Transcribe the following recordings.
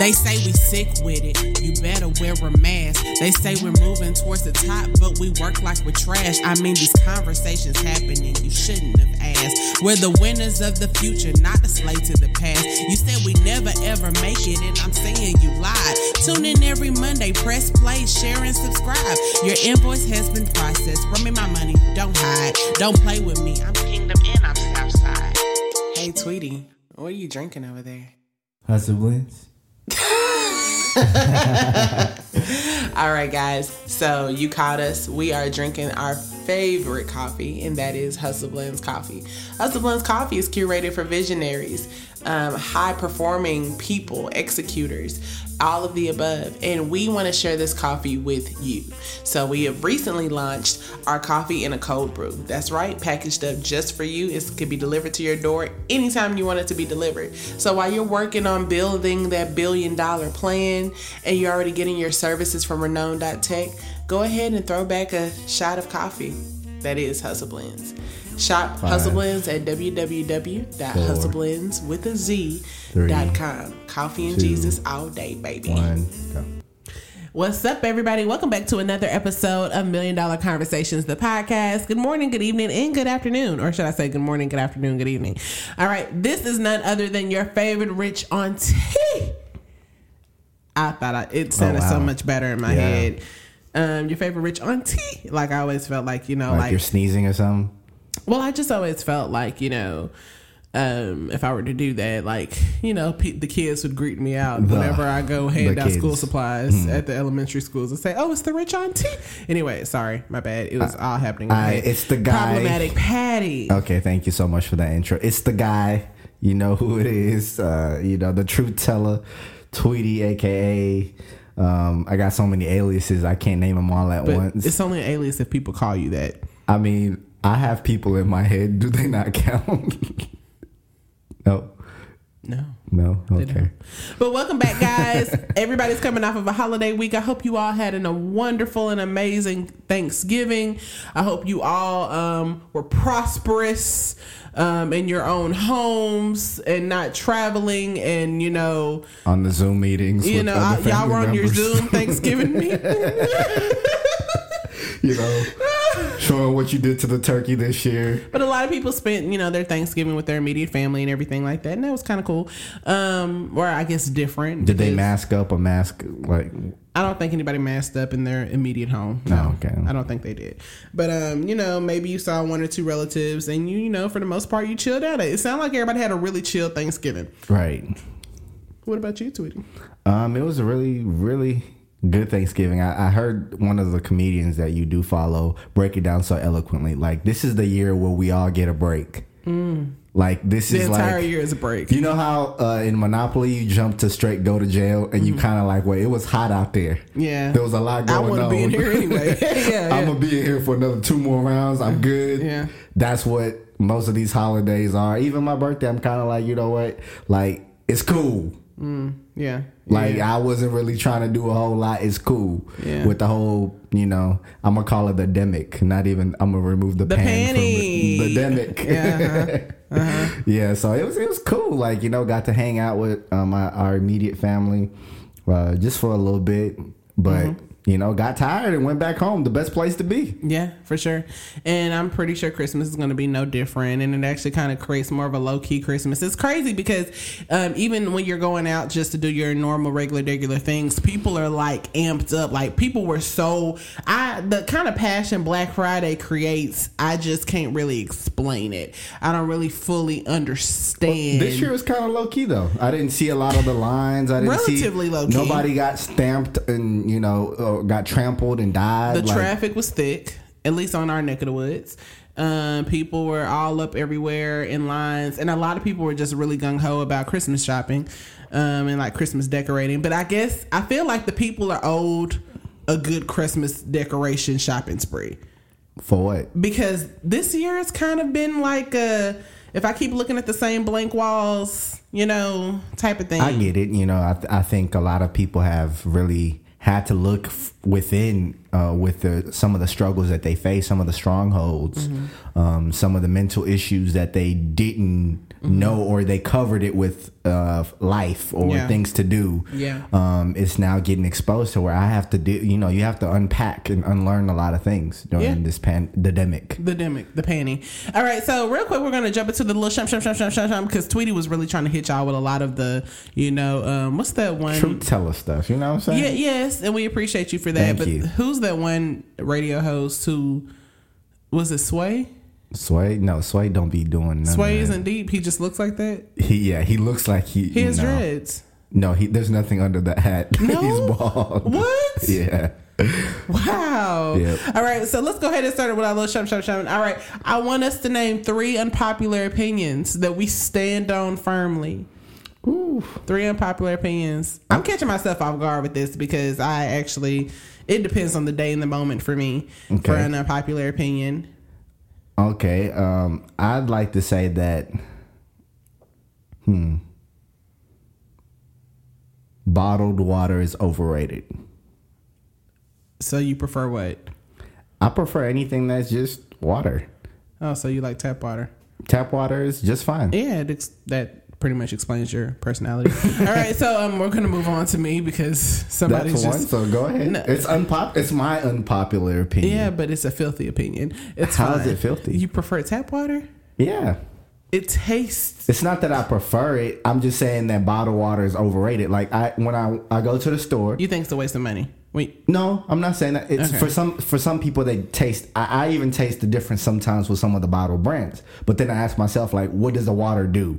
They say we sick with it, you better wear a mask. They say we're moving towards the top, but we work like we're trash. I mean, these conversations happening, you shouldn't have asked. We're the winners of the future, not a slave to the past. You said we never ever make it, and I'm saying you lied. Tune in every Monday, press play, share, and subscribe. Your invoice has been processed. Run me my money, don't hide. Don't play with me, I'm Kingdom and I'm Southside. Hey, Tweety, what are you drinking over there? Hustle Blends. All right, guys. So you caught us. We are drinking our favorite coffee, and that is Hustle Blends coffee. Hustle Blends coffee is curated for visionaries, um, high performing people, executors, all of the above. And we want to share this coffee with you. So we have recently launched our coffee in a cold brew. That's right, packaged up just for you. It could be delivered to your door anytime you want it to be delivered. So while you're working on building that billion dollar plan and you're already getting your services from Renown.tech, go ahead and throw back a shot of coffee. That is Hustle Blends. Shop Five. Hustle Blends at www.hustleblends with a Z dot com. Coffee and two, Jesus all day, baby. One, go. What's up, everybody? Welcome back to another episode of Million Dollar Conversations, the podcast. Good morning, good evening, and good afternoon. Or should I say good morning, good afternoon, good evening? All right, this is none other than your favorite rich auntie. I thought I, it sounded oh, so wow. much better in my Yeah. head. Um, your favorite rich auntie. Like I always felt like, you know, Like, like you're sneezing or something. well, I just always felt like, you know, um, if I were to do that, like, you know, pe- the kids would greet me out The- whenever I go hand out school kids. supplies at the elementary schools and say, oh, it's the rich auntie. Anyway, sorry, my bad. It was all happening. in I- it's the guy- Problematic Patty. Okay, thank you so much for that intro. It's the guy. You know who it is. Uh, you know the truth teller, Tweety, aka. Um, I got so many aliases I can't name them all at But once. it's only an alias if people call you that. I mean, I have people in my head. Do they not count? no, No. no. They Okay. But welcome back, guys. Everybody's coming off of a holiday week. I hope you all had an, a wonderful and amazing Thanksgiving. I hope you all um, were prosperous um, in your own homes and not traveling and, you know, On the Zoom meetings, you know, I, y'all were on your. Zoom Thanksgiving meeting. you know, showing what you did to the turkey this year. But a lot of people spent, you know, their Thanksgiving with their immediate family and everything like that, and that was kind of cool. Um, or I guess different. Did they mask up or mask like? I don't think anybody masked up in their immediate home. No, okay. I don't think they did. But um, you know, maybe you saw one or two relatives, and you, you know, for the most part, you chilled out. It sounded like everybody had a really chill Thanksgiving. Right. What about you, Tweety? Um, it was a really, really good Thanksgiving. I, I heard one of the comedians that you do follow break it down so eloquently. Like this is the year where we all get a break. Like this Mm. The is entire like year is a break. you know how uh, in Monopoly you jump to straight go to jail and you kind of like wait it was hot out there. Mm-hmm. Yeah. there was a lot I going want to on. be in here anyway. yeah, yeah. I'm gonna be in here for another two more rounds. I'm good. Yeah. That's what most of these holidays are. Even my birthday, I'm kind of like, you know what? Like, it's cool. yeah. Like, yeah. I wasn't really trying to do a whole lot. It's cool. Yeah. With the whole, you know, I'm gonna call it the demic. Not even. I'm gonna remove the, The pan panty. from the, demic. Yeah, uh-huh. yeah. So it was it was cool. Like you know, got to hang out with uh, my our immediate family, uh, just for a little bit. But Mm-hmm. You know, got tired and went back home. The best place to be. Yeah, for sure. And I'm pretty sure Christmas is going to be no different. And it actually kind of creates more of a low key Christmas. It's crazy because um, even when you're going out just to do your normal, regular, regular things, people are like amped up. Like people were so, I, the kind of passion Black Friday creates, I just can't really explain it. I don't really fully understand. This year was kind of low key though. I didn't see a lot of the lines. I didn't Relatively see low-key. Nobody got stamped and you know or got trampled and died. the Like, traffic was thick, at least on our neck of the woods. Um, people were all up everywhere in lines, and a lot of people were just really gung ho about Christmas shopping um, and like Christmas decorating. But I guess I feel like the people are owed a good Christmas decoration shopping spree for what? because this year it's kind of been like a if I keep looking at the same blank walls, you know, type of thing. I get it. You know, I, th- I think a lot of people have really had to look f- within uh, with the some of the struggles that they face, some of the strongholds, Mm-hmm. um, some of the mental issues that they didn't Mm-hmm. know or they covered it with uh, life or Yeah. things to do. Yeah. um, it's now getting exposed to where I have to do. You know, you have to unpack and unlearn a lot of things during Yeah. this pandemic. The demic, the panty. All right, so real quick, we're gonna jump into the little shum shum shum shum shum shum because Tweety was really trying to hit y'all with a lot of the, you know, um, what's that one? Truth teller stuff. You know what I'm saying? Yeah, yes, and we appreciate you for that. Thank but you. who's that one radio host who was it Sway? Sway, no, Sway don't be doing none Sway isn't deep. He just looks like that. He, yeah, he looks like he. He has no. dreads. No, he. There's nothing under the hat. No? He's bald. What? Yeah. Wow. Yep. All right, so let's go ahead and start it with our little shum shum shum. All right, I want us to name three unpopular opinions that we stand on firmly. Ooh. Three unpopular opinions. I'm catching myself off guard with this because I actually, it depends on the day and the moment for me for an unpopular opinion. Okay. Um, I'd like to say that. Hmm. Bottled water is overrated. So you prefer what? I prefer anything that's just water. Oh, so you like tap water? Tap water is just fine. Yeah, it's that pretty much explains your personality. All right, so um, we're gonna move on to me because somebody's That's one. just So go ahead. No. It's unpop. It's my unpopular opinion. yeah, but it's a filthy opinion. It's How is fine. it filthy? You prefer tap water? Yeah. It tastes. It's not that I prefer it. I'm just saying that bottled water is overrated. Like I when I I go to the store. You think it's a waste of money? Wait, No, I'm not saying that. It's Okay. for some for some people they taste. I, I even taste the difference sometimes with some of the bottled brands. But then I ask myself like, what does the water do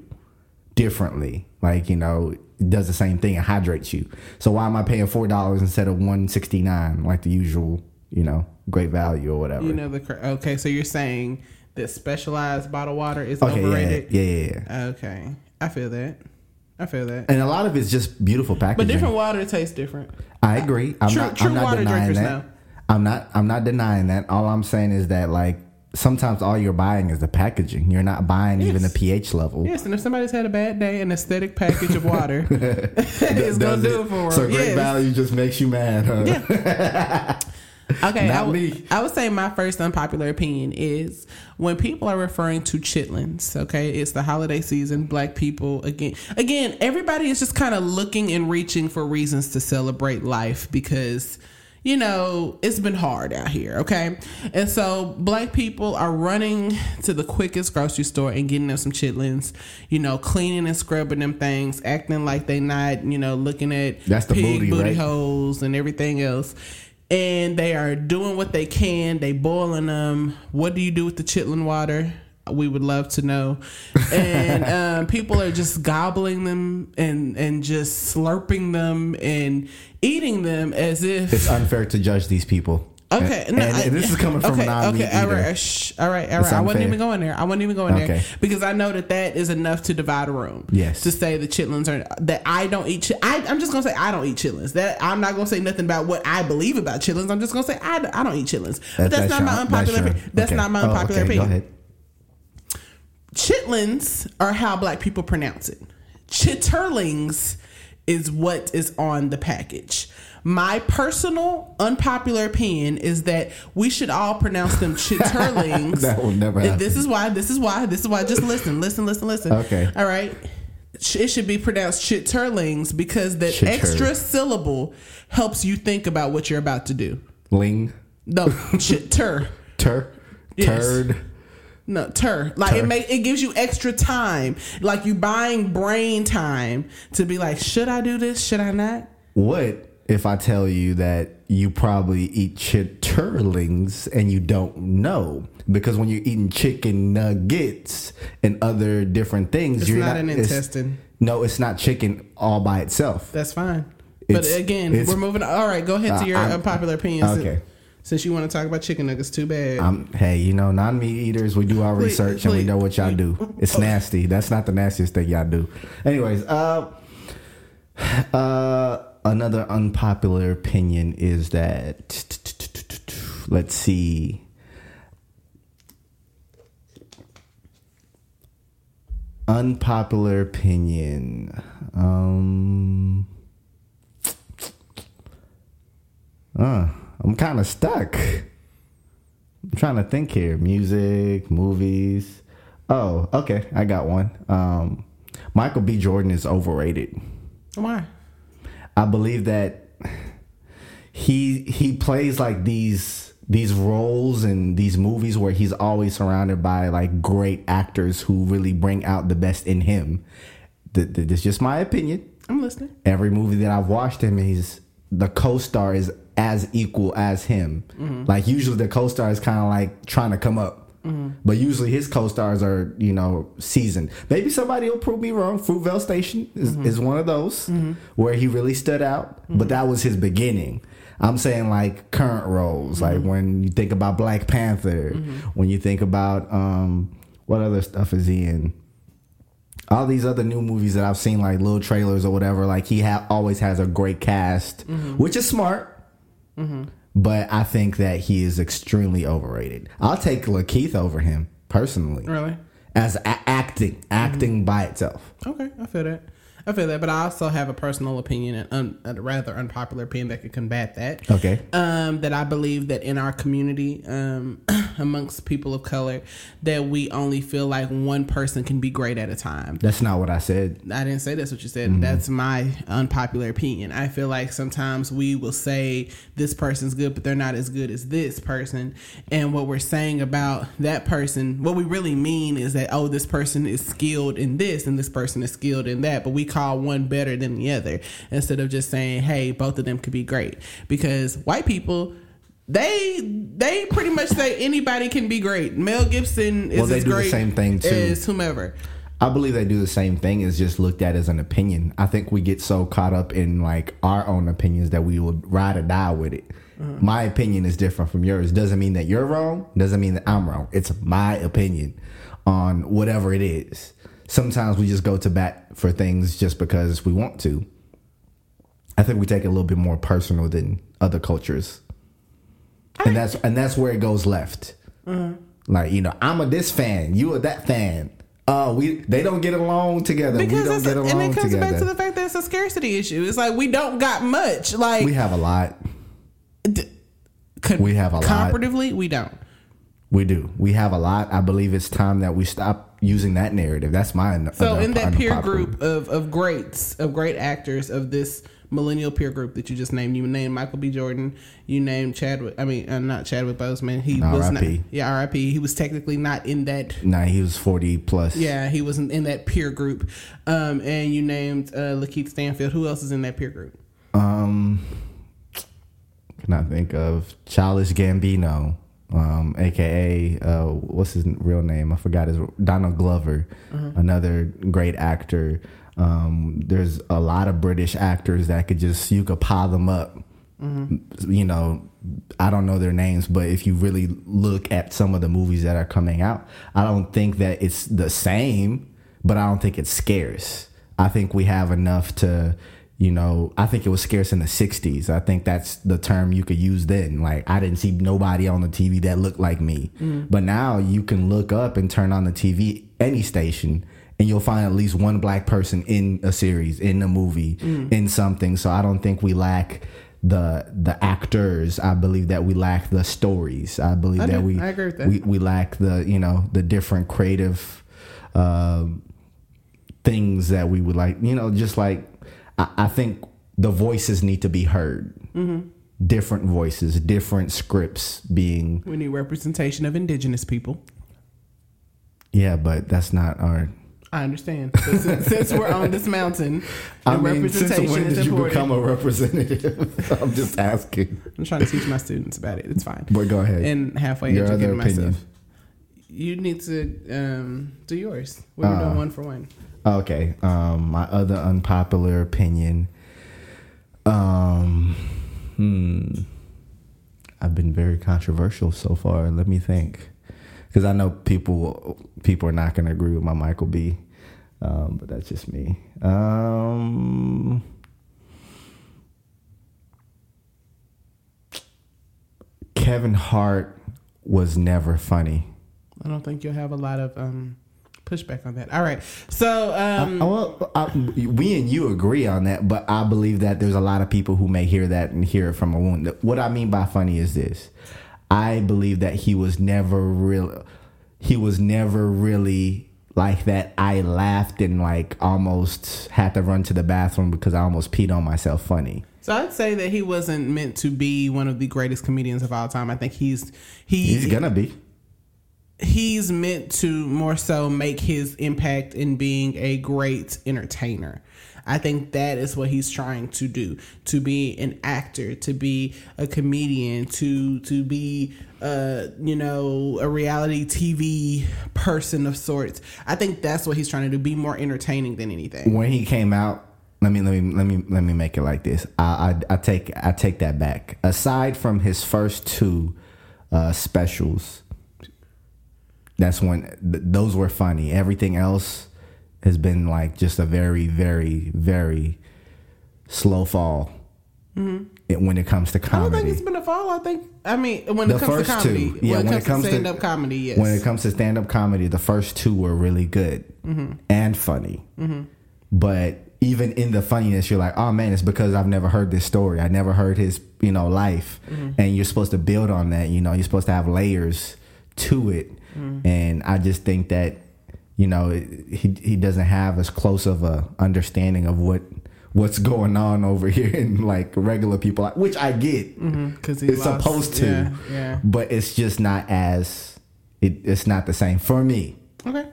differently? Like you know, it does the same thing. It hydrates you. So why am I paying four dollars instead of one sixty nine like the usual? You know, great value or whatever. you know the okay. So you're saying that specialized bottled water is okay, overrated? yeah, yeah, yeah. Okay, I feel that. I feel that. And a lot of it's just beautiful packaging. But different water tastes different. I agree. I'm True- not. true I'm not water denying drinkers that. know. I'm not. I'm not denying that. All I'm saying is that like sometimes all you're buying is the packaging. You're not buying even the pH level. Yes, and if somebody's had a bad day, an aesthetic package of water is gonna do it for them. So great Yes. value just makes you mad, huh? Okay, Not I would- me. I would say my first unpopular opinion is when people are referring to chitlins. Okay, it's the holiday season. Black people again, again, everybody is just kind of looking and reaching for reasons to celebrate life because you know it's been hard out here. Okay, and so black people are running to the quickest grocery store and getting them some chitlins. You know, cleaning and scrubbing them things, acting like they not you know looking at That's the pig booty, right? holes and everything else. And they are doing what they can. They boiling them. What do you do with the chitlin water? We would love to know. And um, people are just gobbling them and and just slurping them and eating them as if it's unfair to judge these people. Okay, and, no, and I- this is coming from okay, non-meat okay, all right, shh, all right, all I wasn't even going there. I wasn't even going there because I know that that is enough to divide a room. Yes. to say the chitlins are that I don't eat. Chi- I, I'm just gonna say I don't eat chitlins. That I'm not gonna say nothing about what I believe about chitlins. I'm just gonna say I, I don't eat chitlins. But that's, not your- my unpopular. your- opinion. That's okay. not my Oh, unpopular okay, opinion. Go ahead. Chitlins are how black people pronounce it. Chitterlings is what is on the package. My personal unpopular opinion is that we should all pronounce them chitterlings. That will never happen. This is why. This is why. This is why. Just listen. Listen. Listen. Listen. Okay. All right. It should be pronounced chitterlings because that Chitter. extra syllable helps you think about what you're about to do. Ling, No, chitter. tur, Yes. turd. No, tur. Like Tur. it make it gives you extra time. Like you buying brain time to be like, should I do this? Should I not? What if I tell you that you probably eat chitterlings and you don't know? Because when you're eating chicken nuggets and other different things, It's you're not not an it's- intestine. No, it's not chicken all by itself. That's fine. But again, we're moving. All right, go ahead to your I'm- unpopular opinions. okay. Since you want to talk about chicken nuggets, too bad. Um, hey, you know, non-meat eaters, we do our Please, research and we know what y'all do. It's nasty. That's not the nastiest thing y'all do. Anyways, uh, uh, another unpopular opinion is that let's see. Unpopular opinion. Um, uh, I'm kind of stuck. I'm trying to think here. Music, movies. Oh, okay. I got one. Um, Michael B. Jordan is overrated. Why? I believe that he he plays like these these roles in these movies where he's always surrounded by like great actors who really bring out the best in him. Th- th- This is just my opinion. I'm listening. Every movie that I've watched him, he's the co-star is as equal as him. Like usually the co-star is kind of like trying to come up. But usually his co-stars are, you know, seasoned. Maybe somebody will prove me wrong. Fruitvale Station is, is one of those where he really stood out. But that was his beginning. I'm saying like current roles, like when you think about Black Panther, when you think about um, what other stuff is he in? all these other new movies that I've seen, like little trailers or whatever, like he ha- always has a great cast, which is smart. But I think that he is extremely overrated. I'll take Lakeith over him personally, Really? as a- acting, acting by itself. Okay, I feel that. I feel that, but I also have a personal opinion and un, a rather unpopular opinion that could combat that. Okay. Um, that I believe that in our community, um, amongst people of color, that we only feel like one person can be great at a time. That's not what I said. I didn't say that's what you said. Mm-hmm. That's my unpopular opinion. I feel like sometimes we will say this person's good, but they're not as good as this person. And what we're saying about that person, what we really mean is that, oh, this person is skilled in this and this person is skilled in that. But we call one better than the other instead of just saying, hey, both of them could be great. Because white people, they they pretty much say anybody can be great. Mel Gibson is Well, they as do the same thing, too. as whomever. I believe they do the same thing. It's just looked at as an opinion. I think we get so caught up in like our own opinions that we would ride or die with it. Uh-huh. My opinion is different from yours. Doesn't mean that you're wrong. Doesn't mean that I'm wrong. It's my opinion on whatever it is. Sometimes we just go to bat for things just because we want to. I think we take it a little bit more personal than other cultures, and that's and that's where it goes left. Like you know, I'm a this fan, you a that fan. Uh, we they don't get along together. we because don't get along and it comes together. back to the fact that it's a scarcity issue. It's like we don't got much. Like we have a lot. con- we have a lot. comparatively, we don't. We do. We have a lot. I believe it's time that we stop using that narrative. That's my So in that peer group of, of greats, of great actors of this millennial peer group that you just named, you named Michael B. Jordan, you named Chadwick. I mean, uh, not Chadwick Boseman. He was not. R.I.P.. Yeah, R.I.P. He was technically not in that. Nah, he was forty plus. Yeah, he wasn't in that peer group. Um, and you named uh, Lakeith Stanfield. Who else is in that peer group? Um, can I think of Childish Gambino, um, aka uh, what's his real name? I forgot his Donald Glover, another great actor. Um, there's a lot of British actors that could just you could pile them up. You know, I don't know their names, but if you really look at some of the movies that are coming out, I don't think that it's the same, but I don't think it's scarce. I think we have enough to, you know, I think it was scarce in the 60s. I think that's the term you could use then. Like, I didn't see nobody on the TV that looked like me. But now you can look up and turn on the TV, any station, and you'll find at least one black person in a series, in a movie, in something. So I don't think we lack the the actors. I believe that we lack the stories. I believe I that we I agree with that. we we lack the you know the different creative um things that we would like. You know, just like I, I think the voices need to be heard. Mm-hmm. Different voices, different scripts being We need representation of indigenous people. yeah, but that's not our. I understand. Since, since we're on this mountain, I mean, since representation when is did you become a representative? I'm just asking. I'm trying to teach my students about it. It's fine. But go ahead. And halfway Your educating myself. You need to um, do yours. We're Uh, doing one for one. Okay. Um, my other unpopular opinion. Um, hmm. I've been very controversial so far. Let me think, because I know people people are not going to agree with my Michael B. Um, but that's just me. Um, Kevin Hart was never funny. I don't think you'll have a lot of um, pushback on that. All right. So, um, Uh, well, I, we and you agree on that, but I believe that there's a lot of people who may hear that and hear it from a wound. What I mean by funny is this: I believe that he was never real. He was never really like that. I laughed and like almost had to run to the bathroom because I almost peed on myself. Funny. so I'd say that he wasn't meant to be one of the greatest comedians of all time. I think he's he, He's gonna be. he's meant to more so make his impact in being a great entertainer. I think that is what he's trying to do to be an actor, to be a comedian, to to be uh you know a reality TV person of sorts. I think that's what he's trying to do be more entertaining than anything. when he came out let me let me let me let me make it like this i i, I take i take that back aside from his first two uh specials that's when th- those were funny everything else has been like just a very very very slow fall it- when it comes to Mm-hmm. I don't think it's been a fall. I think I mean when the it comes to comedy, two yeah when, when it comes to stand up comedy, yes. when it comes to stand up comedy the first two were really good Mm-hmm. and funny but even in the funniness you're like oh man it's because i've never heard this story i never heard his you know life Mm-hmm. and you're supposed to build on that you know you're supposed to have layers to it Mm-hmm. and i just think that you know he he doesn't have as close of a understanding of what what's going on over here in like regular people which i get because it's supposed to Yeah, yeah. but it's just not as it, it's not the same for me Okay.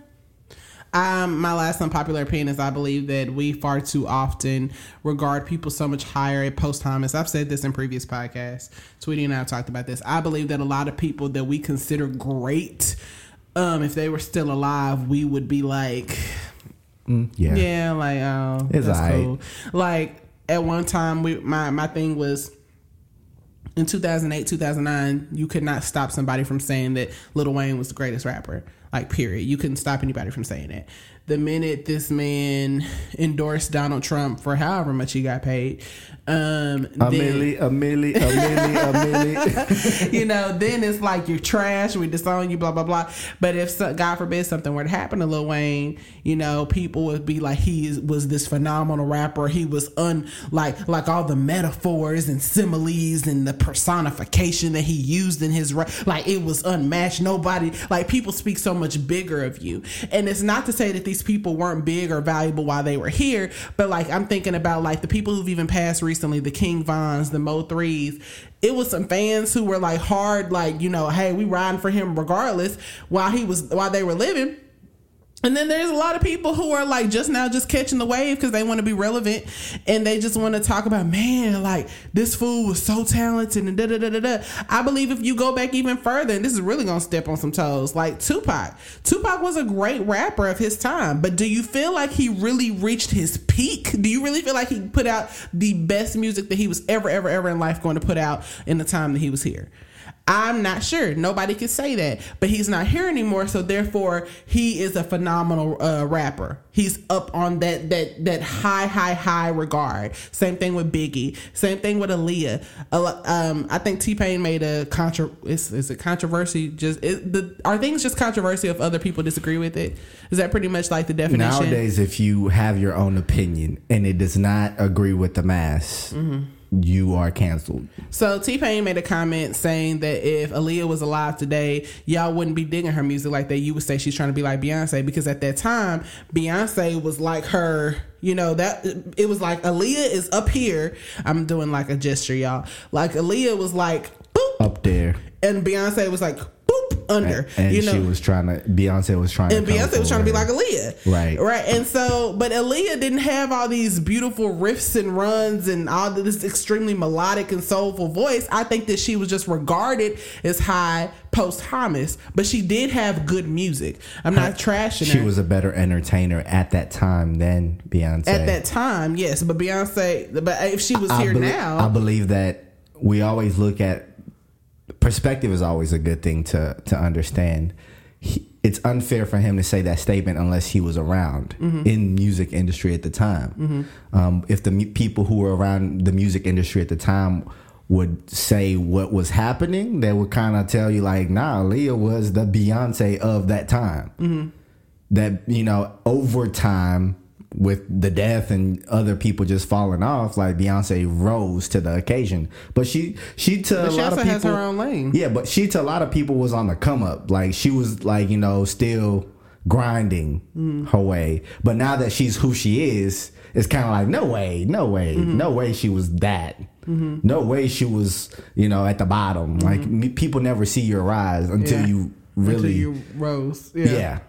Um, my last unpopular opinion is I believe that we far too often regard people so much higher at post posthumous. I've said this in previous podcasts. Tweety and I have talked about this. I believe that a lot of people that we consider great, um, if they were still alive, we would be like, yeah yeah, like oh, It's that's alright. cool. Like at one time, we my my thing was in 2008 2009 you could not stop somebody from saying that Lil Wayne was the greatest rapper like period you couldn't stop anybody from saying that the minute this man endorsed Donald Trump for however much he got paid um a then- milli a milli a milli a milli you know, then it's like you're trash. We disown you, blah blah blah. But if so, God forbid something were to happen to Lil Wayne, you know, people would be like, he is, was this phenomenal rapper. He was un like like all the metaphors and similes and the personification that he used in his rap. Like it was unmatched. Nobody like people speak so much bigger of you. And it's not to say that these people weren't big or valuable while they were here, but like I'm thinking about like the people who've even passed recently, the King Vons, the Mo Threes. It was some fans who were like hard, like you know, hey, we riding for him regardless while he was while they were living. And then there's a lot of people who are like just now just catching the wave because they want to be relevant and they just want to talk about, man, like this fool was so talented and da da da da da. I believe if you go back even further, and this is really gonna step on some toes, like Tupac. Tupac was a great rapper of his time, but do you feel like he really reached his peak? Do you really feel like he put out the best music that he was ever, ever, ever in life going to put out in the time that he was here? I'm not sure. Nobody could say that, but he's not here anymore. So therefore, he is a phenomenal uh, rapper. He's up on that that that high, high, high regard. Same thing with Biggie. Same thing with Aaliyah. Lo- Um, I think T Pain made a contra. Is, is it controversy? Just it, the are things just controversy if other people disagree with it? Is that pretty much like the definition? nowadays if you have your own opinion and it does not agree with the mass you are canceled So T Pain made a comment saying that if Aaliyah was alive today, y'all wouldn't be digging her music like that. You would say she's trying to be like Beyonce because at that time, Beyonce was like her. You know that it was like Aaliyah is up here. I'm doing like a gesture, y'all. Like Aaliyah was like boop, up there and Beyonce was like under. and you know, she was trying to beyonce was trying and to Beyonce was trying to be like. Aaliyah. Right. Right. And so, but Aaliyah didn't have all these beautiful riffs and runs and all this extremely melodic and soulful voice. I think that she was just regarded as high posthumous, but she did have good music. I'm not trashing she her. was a better entertainer at that time than beyonce At that time, yes, but Beyonce, but if she was I here belie- now, I believe that we always look at perspective is always a good thing to to understand. He, it's unfair for him to say that statement unless he was around Mm-hmm. in music industry at the time. Um, if the mu- people who were around the music industry at the time would say what was happening, they would kind of tell you like, "Nah, Aaliyah was the Beyonce of that time." Mm-hmm. that you know over time with the death and other people just falling off, like Beyonce rose to the occasion. But she she to But a she lot of people has her own lane. Yeah, but she to a lot of people was on the come up. Like she was like, you know, still grinding Mm. her way. But now that she's who she is, it's kind of like no way, no way, Mm-hmm. no way she was that. No way she was, you know, at the bottom. Like me, people never see your rise until Mm-hmm. Yeah. you really Until you rose. yeah.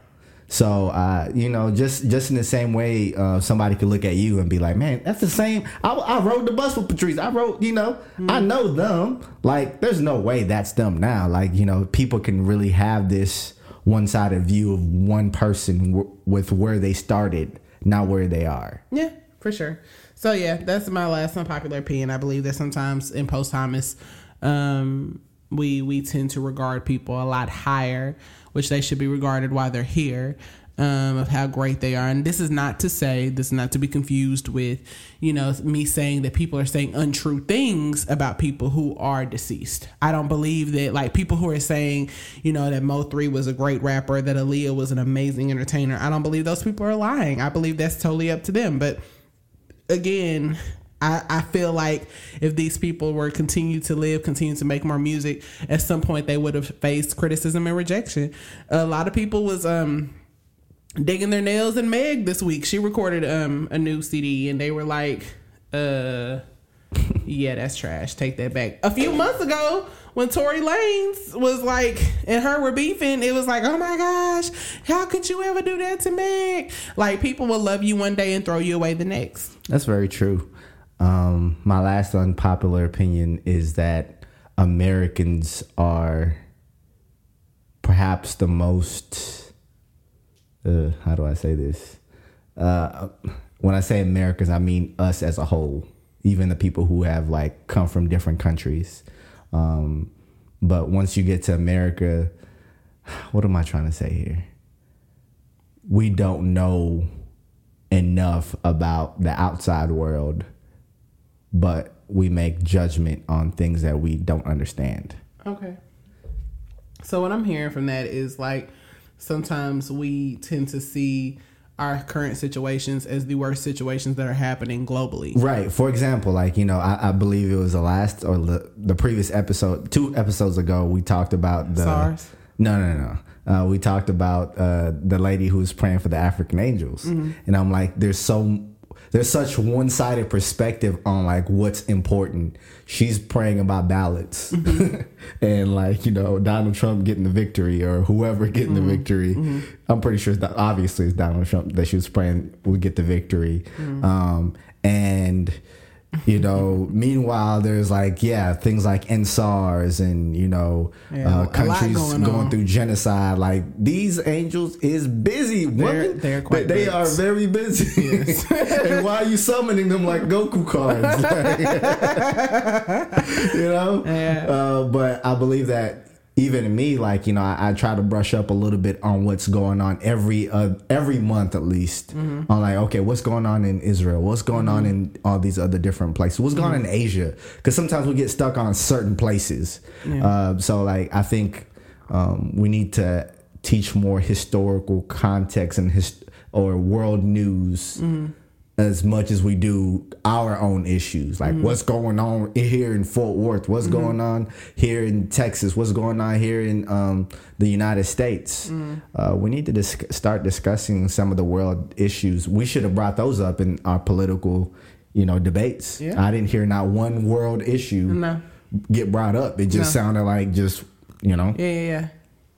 So uh, you know, just just in the same way, uh, somebody could look at you and be like, "Man, that's the same." I, I rode the bus with Patrice. I rode, you know, I know them. Like, there's no way that's them now. Like, you know, people can really have this one-sided view of one person w- with where they started, not where they are. Yeah, for sure. So yeah, that's my last unpopular opinion. I believe that sometimes in posthumous, um, we we tend to regard people a lot higher, which they should be regarded while they're here. Um, of how great they are, and this is not to say this is not to be confused with, you know, me saying that people are saying untrue things about people who are deceased. I don't believe that like people who are saying, you know, that Mo three was a great rapper, that Aaliyah was an amazing entertainer. I don't believe those people are lying. I believe that's totally up to them, but again, I, I feel like if these people were continue to live, continue to make more music, at some point they would have faced criticism and rejection. A lot of people was um digging their nails in Meg this week. She recorded um a new CD and they were like, uh yeah, that's trash. Take that back. A few months ago, when Tory Lanez was like, and her were beefing, it was like, oh my gosh, how could you ever do that to Meg? Like, people will love you one day and throw you away the next. That's very true. Um, my last unpopular opinion is that Americans are perhaps the most. Uh, how do I say this? Uh, when I say Americans, I mean us as a whole, even the people who have like come from different countries. Um, but once you get to America, what am I trying to say here? We don't know enough about the outside world, but we make judgment on things that we don't understand. Okay. So what I'm hearing from that is like sometimes we tend to see our current situations as the worst situations that are happening globally. Right. For example, like, you know, I, I believe it was the last or the, the previous episode, two episodes ago, we talked about the. SARS? No, no, no. Uh, we talked about uh, the lady who was praying for the African angels. And I'm like, there's so. There's such one-sided perspective on like what's important. She's praying about ballots, mm-hmm. and like you know Donald Trump getting the victory or whoever getting the mm-hmm. victory. Mm-hmm. I'm pretty sure that obviously it's Donald Trump that she was praying would get the victory. Um, and you know, meanwhile, there's like yeah things like End SARS and you know Yeah, uh, countries going going, through genocide. Like these angels is busy. They're- women. they're quite they, are very busy. and why are you summoning them like Goku cards? Like, you know. Yeah. Uh, but I believe that even me, like you know, I, I try to brush up a little bit on what's going on every uh, every month at least. Mm-hmm. On like, okay, what's going on in Israel? What's going on in all these other different places? What's going on in Mm-hmm. Asia? Because sometimes we get stuck on certain places. Uh, so like, I think um, we need to teach more historical context and his or world news Mm-hmm. As much as we do our own issues like Mm-hmm. what's going on here in fort worth what's going on here in texas what's going on here in um, the united states Mm-hmm. uh, we need to dis- start discussing some of the world issues we should have brought those up in our political you know debates Yeah. i didn't hear not one world issue No. get brought up it just No. sounded like just you know Yeah, yeah, yeah.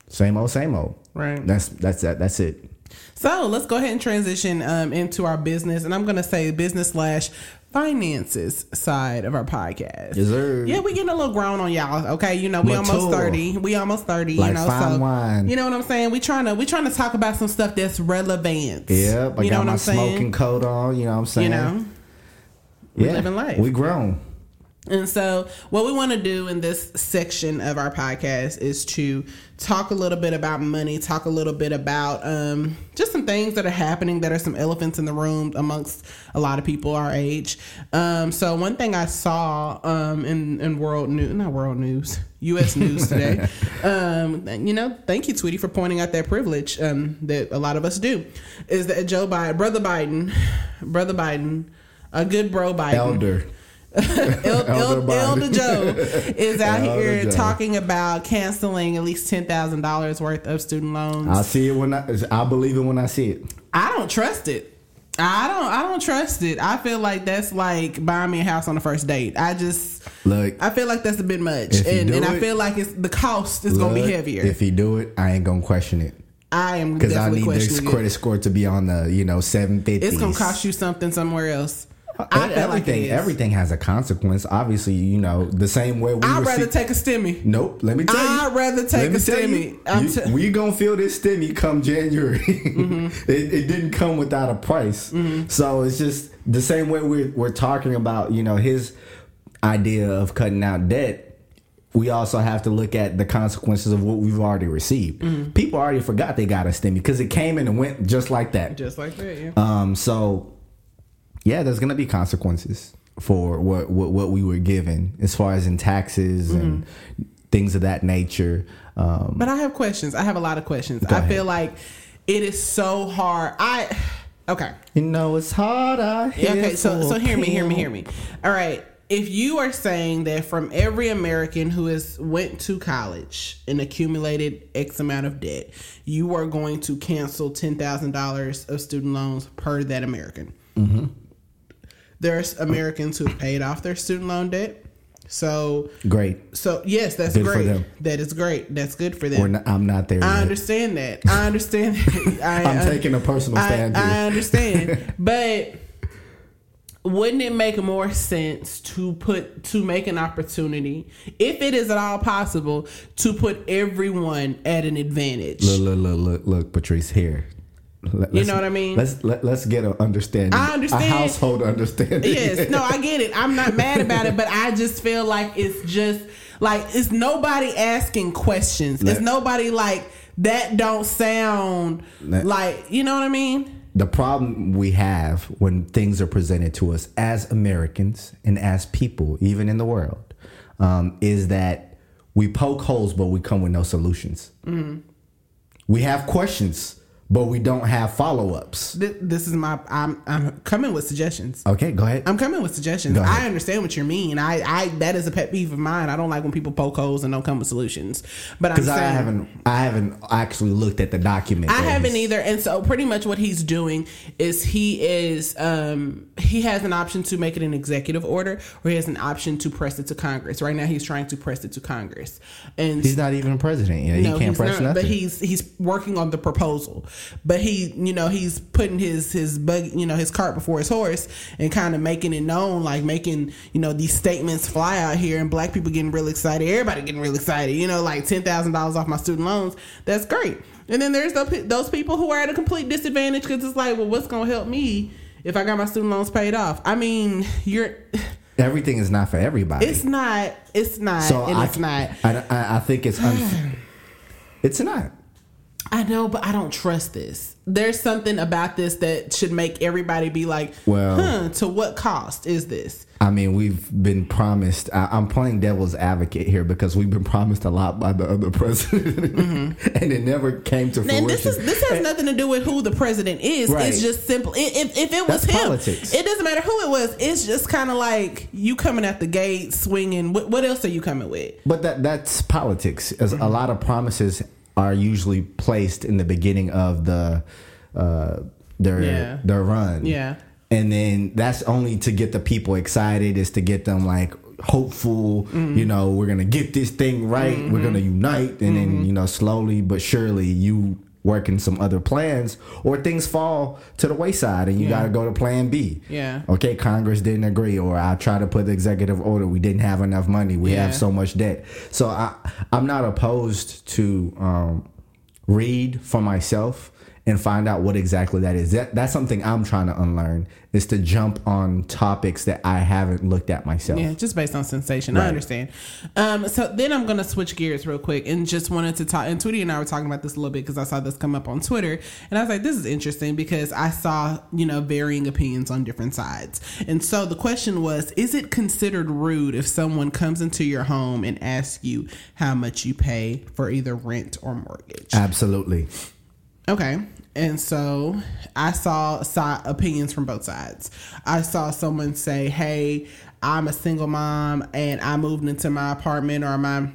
same old same old Right. that's that's that that's it So let's go ahead and transition um, into our business, and I'm going to say business slash finances side of our podcast. Yes, sir. Yeah, we getting a little grown on y'all. Okay, you know we almost thirty. We almost thirty. Like you know, fine so wine. you know what I'm saying. We trying to we trying to talk about some stuff that's relevant. Yep, I you know got what my I'm smoking saying. coat on. You know what I'm saying? You know, we living life. We grown. And so, what we want to do in this section of our podcast is to talk a little bit about money, talk a little bit about um, just some things that are happening that are some elephants in the room amongst a lot of people our age. Um, so, one thing I saw um, in, in world news, not world news, U.S. news today, um, you know, thank you, Tweety, for pointing out that privilege um, that a lot of us do, is that Joe Biden, Brother Biden, Brother Biden, a good bro Biden. Elder. El, El, Elder Elder, Joe is out Elder here Joe. talking about canceling at least ten thousand dollars worth of student loans. I see it when I I believe it when I see it. I don't trust it. I don't. I don't trust it. I feel like that's like buying me a house on the first date. I just. Look, I feel like that's a bit much, you and, and I feel like it's the cost is gonna be heavier. If he do it, I ain't gonna question it I am because I need this credit it. score to be on the you know seven fifty. It's gonna cost you something somewhere else. I feel like everything. everything has a consequence. Obviously, you know the same way we. I'd rather receive- take a stimmy. Nope. Let me tell you. I'd rather take a stimmy. you, you- t- we gonna feel this stimmy come January. Mm-hmm. it, it didn't come without a price. So it's just the same way we're we're talking about. You know his idea of cutting out debt. We also have to look at the consequences of what we've already received. Mm-hmm. People already forgot they got a stimmy because it came and went just like that. Just like that, yeah. Um, so yeah, there's gonna be consequences for what what, what we were given as far as in taxes and Mm-hmm. things of that nature. Um, But I have questions. I have a lot of questions. I ahead. feel like it is so hard. I okay. you know, it's hard Yeah, okay, so so hear me, hear me, hear me. All right. If you are saying that from every American who has went to college and accumulated X amount of debt, you are going to cancel ten thousand dollars of student loans per that American. Mm-hmm. There's Americans who have paid off their student loan debt. So Great. so yes, that's Good great. That is great. That's good for them. Not, I'm not there. I yet. understand that. I understand. That. I, I'm I- taking a personal I, stand I here. understand, but wouldn't it make more sense to put to make an opportunity, if it is at all possible, to put everyone at an advantage? Look, look, look, look, look, Patrice here. Let- You know what I mean? Let's let, let's get an understanding. I understand. a household understanding. yes, no, I get it. I'm not mad about it, but I just feel like it's just like it's nobody asking questions. Let- it's nobody like that. Don't sound Let- like you know what I mean. the problem we have when things are presented to us as Americans and as people, even in the world, um, is that we poke holes, but we come with no solutions. Mm-hmm. We have questions, but we don't have follow ups. Th- This is my. I'm I'm coming with suggestions. Okay, go ahead. I'm coming with suggestions. I understand what you mean. I, I that is a pet peeve of mine. I don't like when people poke holes and don't come with solutions. But I'm Because saying I haven't, I haven't actually looked at the document. I haven't either. And so pretty much what he's doing is he is um he has an option to make it an executive order or he has an option to press it to Congress. Right now he's trying to press it to Congress. And He's not even president yet. he can't press not, nothing. But he's he's working on the proposal. But he, you know, he's putting his his bug, you know, his cart before his horse, and kind of making it known, like making you know these statements fly out here, and black people getting real excited, everybody getting real excited. You know, like ten thousand dollars off my student loans. That's great. And then there's the, those people who are at a complete disadvantage because it's like, well, what's gonna help me if I got my student loans paid off? I mean, you're. Everything is not for everybody. It's not. It's not. so and I, it's not. I, I, I think it's unf- it's not. I know, but I don't trust this. There's something about this that should make everybody be like, Well- huh, to what cost is this? I mean, we've been promised. I, I'm playing devil's advocate here because we've been promised a lot by the other president, and it never came to fruition. And this is this has nothing to do with who the president is. Right. It's just simple. If, if it was That's him, politics. it doesn't matter who it was. It's just kind of like you coming at the gate swinging. What, what else are you coming with? But that that's politics. As Mm-hmm. a lot of promises are usually placed in the beginning of the uh, their Yeah. their run. Yeah. and then that's only to get the people excited. Is to get them like hopeful. Mm-hmm. You know, we're gonna get this thing right. We're gonna unite, and Mm-hmm. then you know, slowly but surely, you working some other plans or things fall to the wayside and you Yeah. got to go to plan B. Yeah. Okay, Congress didn't agree, or I tried to put the executive order. We didn't have enough money. We Yeah. have so much debt. So I, I'm not opposed to um, read for myself and find out what exactly that is. That, that's something I'm trying to unlearn is to jump on topics that I haven't looked at myself. Yeah, just based on sensation. I understand. Um, so then I'm going to switch gears real quick and just wanted to talk. And Tweety and I were talking about this a little bit because I saw this come up on Twitter. And I was like, this is interesting because I saw, you know, varying opinions on different sides. And so the question was Is it considered rude if someone comes into your home and asks you how much you pay for either rent or mortgage? Absolutely. Okay. And so I saw, saw opinions from both sides. I saw someone say, Hey, I'm a single mom and I moved into my apartment or my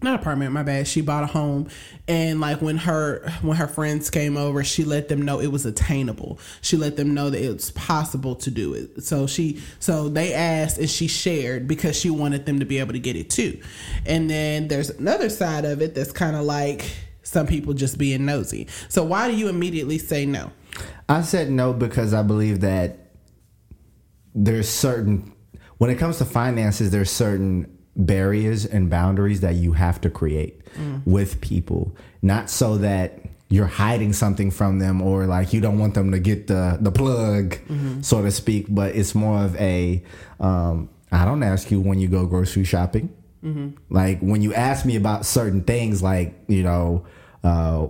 not apartment my bad she bought a home and like when her when her friends came over she let them know it was attainable she let them know that it's possible to do it so she so they asked and she shared because she wanted them to be able to get it too and then there's another side of it that's kind of like some people just being nosy. So why do you immediately say no? I said no because I believe that there's certain when it comes to finances there's certain barriers and boundaries that you have to create mm. with people not so that you're hiding something from them or like you don't want them to get the the plug mm-hmm. so to speak but it's more of a um, I don't ask you when you go grocery shopping mm-hmm. like when you ask me about certain things like you know uh,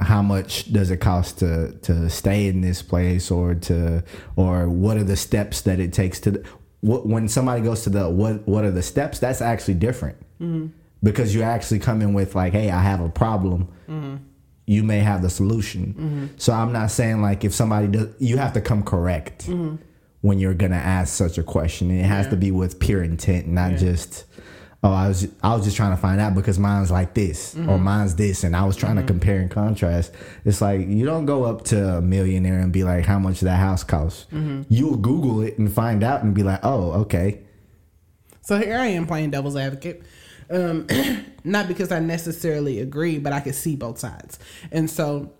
how much does it cost to to stay in this place or to or what are the steps that it takes to what when somebody goes to the what what are the steps that's actually different mm-hmm. because you actually come in with like hey i have a problem mm-hmm. you may have the solution mm-hmm. so i'm not saying like if somebody does you have to come correct mm-hmm. when you're gonna ask such a question it has yeah. to be with pure intent not yeah. just oh, I was I was just trying to find out because mine's like this mm-hmm. or mine's this, and I was trying mm-hmm. to compare and contrast. It's like you don't go up to a millionaire and be like, how much that house costs. Mm-hmm. You'll Google it and find out and be like, oh, okay. So here I am playing devil's advocate. Um, not because I necessarily agree, but I can see both sides. And so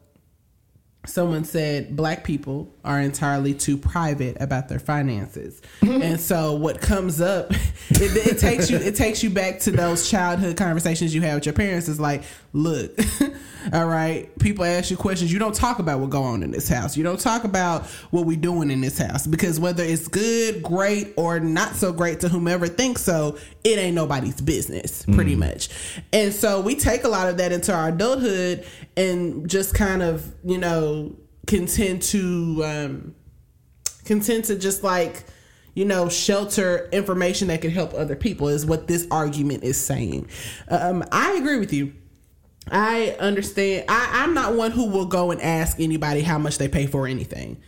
someone said black people are entirely too private about their finances. And so what comes up it, it, takes you it takes you back to those childhood conversations you had with your parents. Is like look all right people ask you questions. You don't talk about what go on in this house. You don't talk about what we doing in this house because whether it's good great or not so great to whomever thinks so it ain't nobody's business pretty mm. much. And so we take a lot of that into our adulthood and just kind of you know contend to um contend to just like you know, shelter information that can help other people is what this argument is saying. Um, I agree with you. I understand. I, I'm not one who will go and ask anybody how much they pay for anything.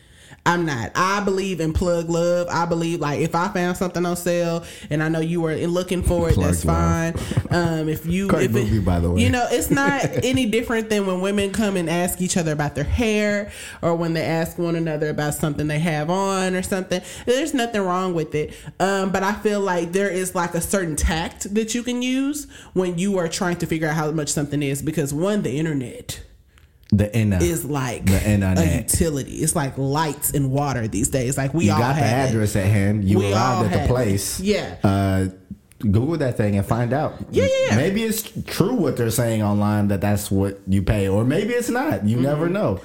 I'm not. I believe in plug love. I believe like if I found something on sale and I know you were looking for it, plug that's fine. Um, if you, Great if movie, it, by the way, you know, it's not any different than when women come and ask each other about their hair or when they ask one another about something they have on or something. There's nothing wrong with it. Um, but I feel like there is like a certain tact that you can use when you are trying to figure out how much something is because one, the internet the internet is like the internet. a utility. It's like lights and water these days. Like we you all got the address it. at hand. You we arrived at the place. It. Yeah. Uh, Google that thing and find out. Yeah, yeah, Maybe it's true what they're saying online that that's what you pay, or maybe it's not. You mm-hmm. never know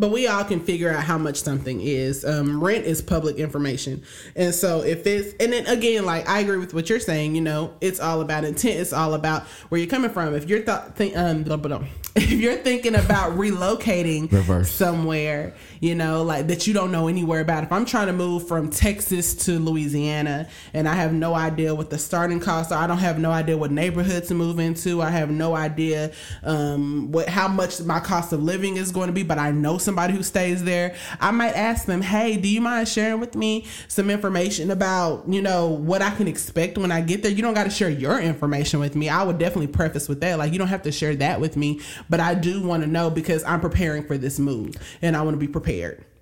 but we all can figure out how much something is. Um, rent is public information, and so if it's and then again, like I agree with what you're saying. You know, it's all about intent. It's all about where you're coming from. If you're th- think, um, blah, blah, blah. if you're thinking about relocating Reverse. somewhere, you know, like that you don't know anywhere about. If I'm trying to move from Texas to Louisiana and I have no idea what the starting costs are, I don't have no idea what neighborhood to move into. I have no idea um, what how much my cost of living is going to be, but I know somebody who stays there, I might ask them, hey, do you mind sharing with me some information about, you know, what I can expect when I get there? You don't got to share your information with me. I would definitely preface with that. Like, you don't have to share that with me, but I do want to know because I'm preparing for this move and I want to be prepared.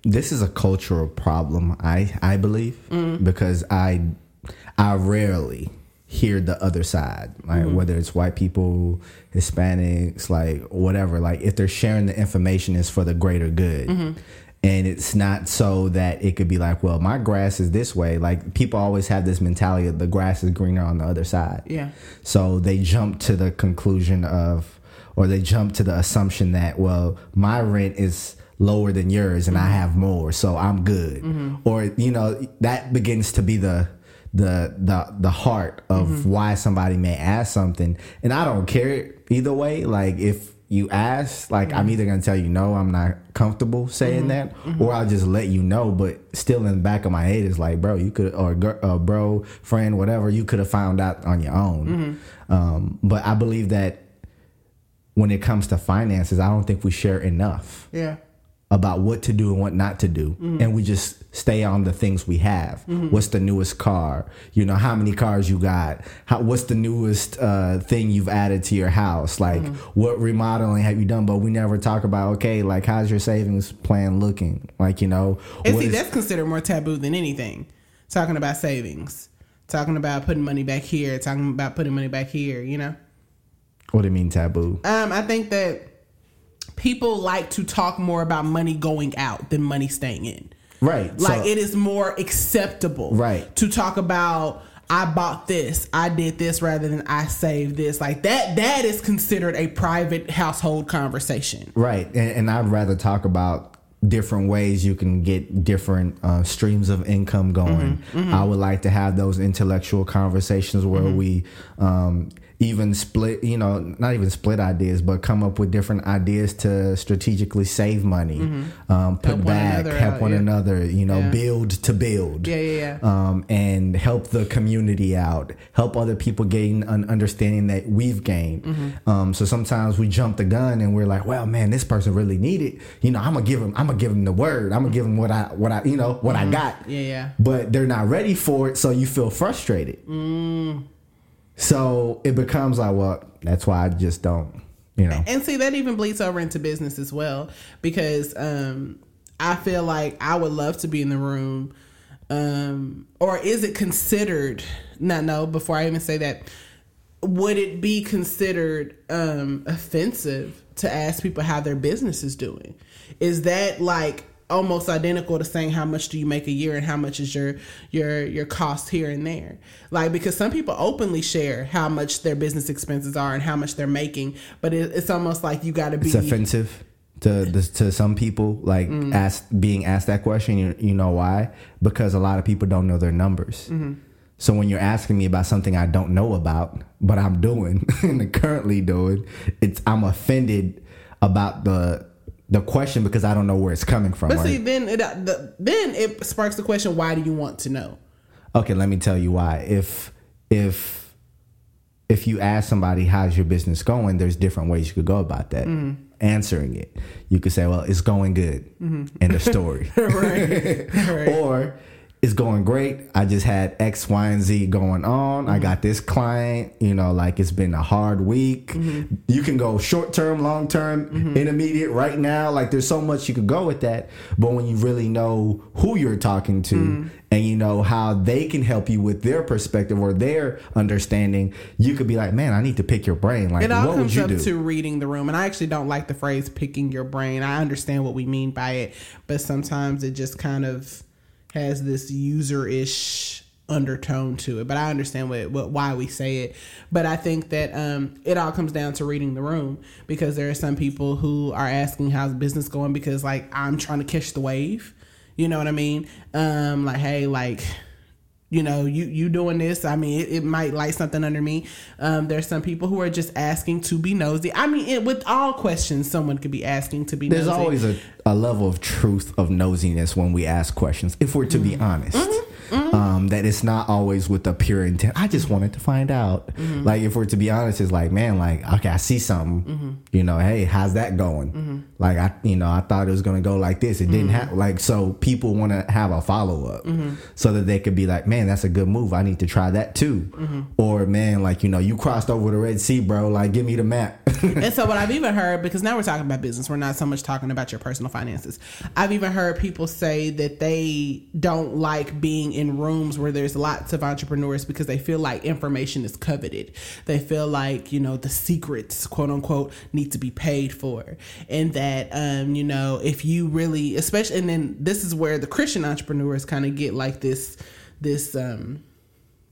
This is a cultural problem, I I believe, mm because I I rarely hear the other side, like mm-hmm. whether it's white people, Hispanics, like whatever. Like if they're sharing the information, is for the greater good. Mm-hmm. And it's not so that it could be like, well, my grass is this way. Like people always have this mentality of the grass is greener on the other side. Yeah. So they jump to the conclusion of, or they jump to the assumption that well my rent is lower than yours and I mm-hmm. have more so I'm good. Mm-hmm. Or you know that begins to be the the the the heart of mm-hmm. why somebody may ask something. And I don't care either way. Like if you ask like I'm either gonna tell you no I'm not comfortable saying that or I'll just let you know. But still in the back of my head is like bro you could or uh, bro friend whatever you could have found out on your own. Um, but I believe that when it comes to finances, I don't think we share enough. Yeah. About what to do and what not to do. And we just stay on the things we have. What's the newest car? You know, how many cars you got? How, what's the newest uh, thing you've added to your house? Like, what remodeling have you done? But we never talk about, okay, like, how's your savings plan looking? Like, you know, And see, is- that's considered more taboo than anything. Talking about savings, talking about putting money back here, talking about putting money back here. You know, what do you mean taboo? um, I think that people like to talk more about money going out than money staying in. Right. Like so- it is more acceptable, Right. to talk about. I bought this. I did this rather than I saved this. Like that. That is considered a private household conversation. Right, and, and I'd rather talk about different ways you can get different uh, streams of income going. I would like to have those intellectual conversations where we um, even split, you know, not even split ideas, but come up with different ideas to strategically save money, um, put Help back, another help out, one yeah. another, you know, Yeah. build to build Yeah, yeah, yeah. um, and help the community out, help other people gain an understanding that we've gained. Mm-hmm. Um, so sometimes we jump the gun and we're like, well, man, this person really need it. You know, I'm gonna give them, I'm gonna give them the word. I'm gonna give them what I, what I, you know, what I got. Mm-hmm. Yeah, yeah. But they're not ready for it, so you feel frustrated. Mm. So it becomes like, well, that's why I just don't, you know. And see, that even bleeds over into business as well because um, I feel like I would love to be in the room. Um, or is it considered? No, no. Before I even say that, would it be considered um, offensive to ask people how their business is doing? Is that like almost identical to saying how much do you make a year and how much is your your your cost here and there? Like because some people openly share how much their business expenses are and how much they're making, but it, it's almost like you got to be it's offensive to to some people like Mm. ask being asked that question you, you know why because a lot of people don't know their numbers Mm-hmm. so when you're asking me about something i don't know about but i'm doing and currently doing it's i'm offended about the the question because i don't know where it's coming from But right? see, then it the, then it sparks the question: Why do you want to know? Okay, let me tell you why. If if if you ask somebody how's your business going, there's different ways you could go about that. Mm-hmm. Answering it, you could say, "Well, it's going good," end of story. right, right. or it's going great. I just had X, Y, and Z going on. I mm-hmm. got this client, you know, like it's been a hard week. Mm-hmm. You can go short term, long term, mm-hmm. intermediate, right now. Like there's so much you could go with that. But when you really know who you're talking to and you know how they can help you with their perspective or their understanding, you could be like, man, I need to pick your brain. Like, It all what would you up do? to reading the room, and I actually don't like the phrase "picking your brain." I understand what we mean by it, but sometimes it just kind of has this user-ish undertone to it. But I understand what, what why we say it. But I think that um, it all comes down to reading the room because there are some people who are asking how's business going because like I'm trying to catch the wave. You know what I mean? Um, like hey, like you know you you doing this. I mean it, it might light something under me. Um there's some people who are just asking to be nosy. I mean it, with all questions someone could be asking to be There's nosy. always a, a level of truth of nosiness when we ask questions, if we're to be Mm-hmm. Honest. Um, that it's not always with a pure intent. I just wanted to find out. Mm-hmm. Like, if we're to be honest, it's like, man, like, okay, I see something. Mm-hmm. You know, hey, how's that going? Like, I, you know, I thought it was going to go like this. It Mm-hmm. didn't have, like, so people want to have a follow up so that they could be like, man, that's a good move. I need to try that too. Mm-hmm. Or, man, like, you know, you crossed over the Red Sea, bro. Like, give me the map. and so what I've even heard, because now we're talking about business, we're not so much talking about your personal finances. I've even heard people say that they don't like being in rooms where there's lots of entrepreneurs because they feel like information is coveted. They feel like, you know, the secrets, quote unquote, need to be paid for. And that, um, you know, if you really, especially, and then this is where the Christian entrepreneurs kind of get like this, this, um,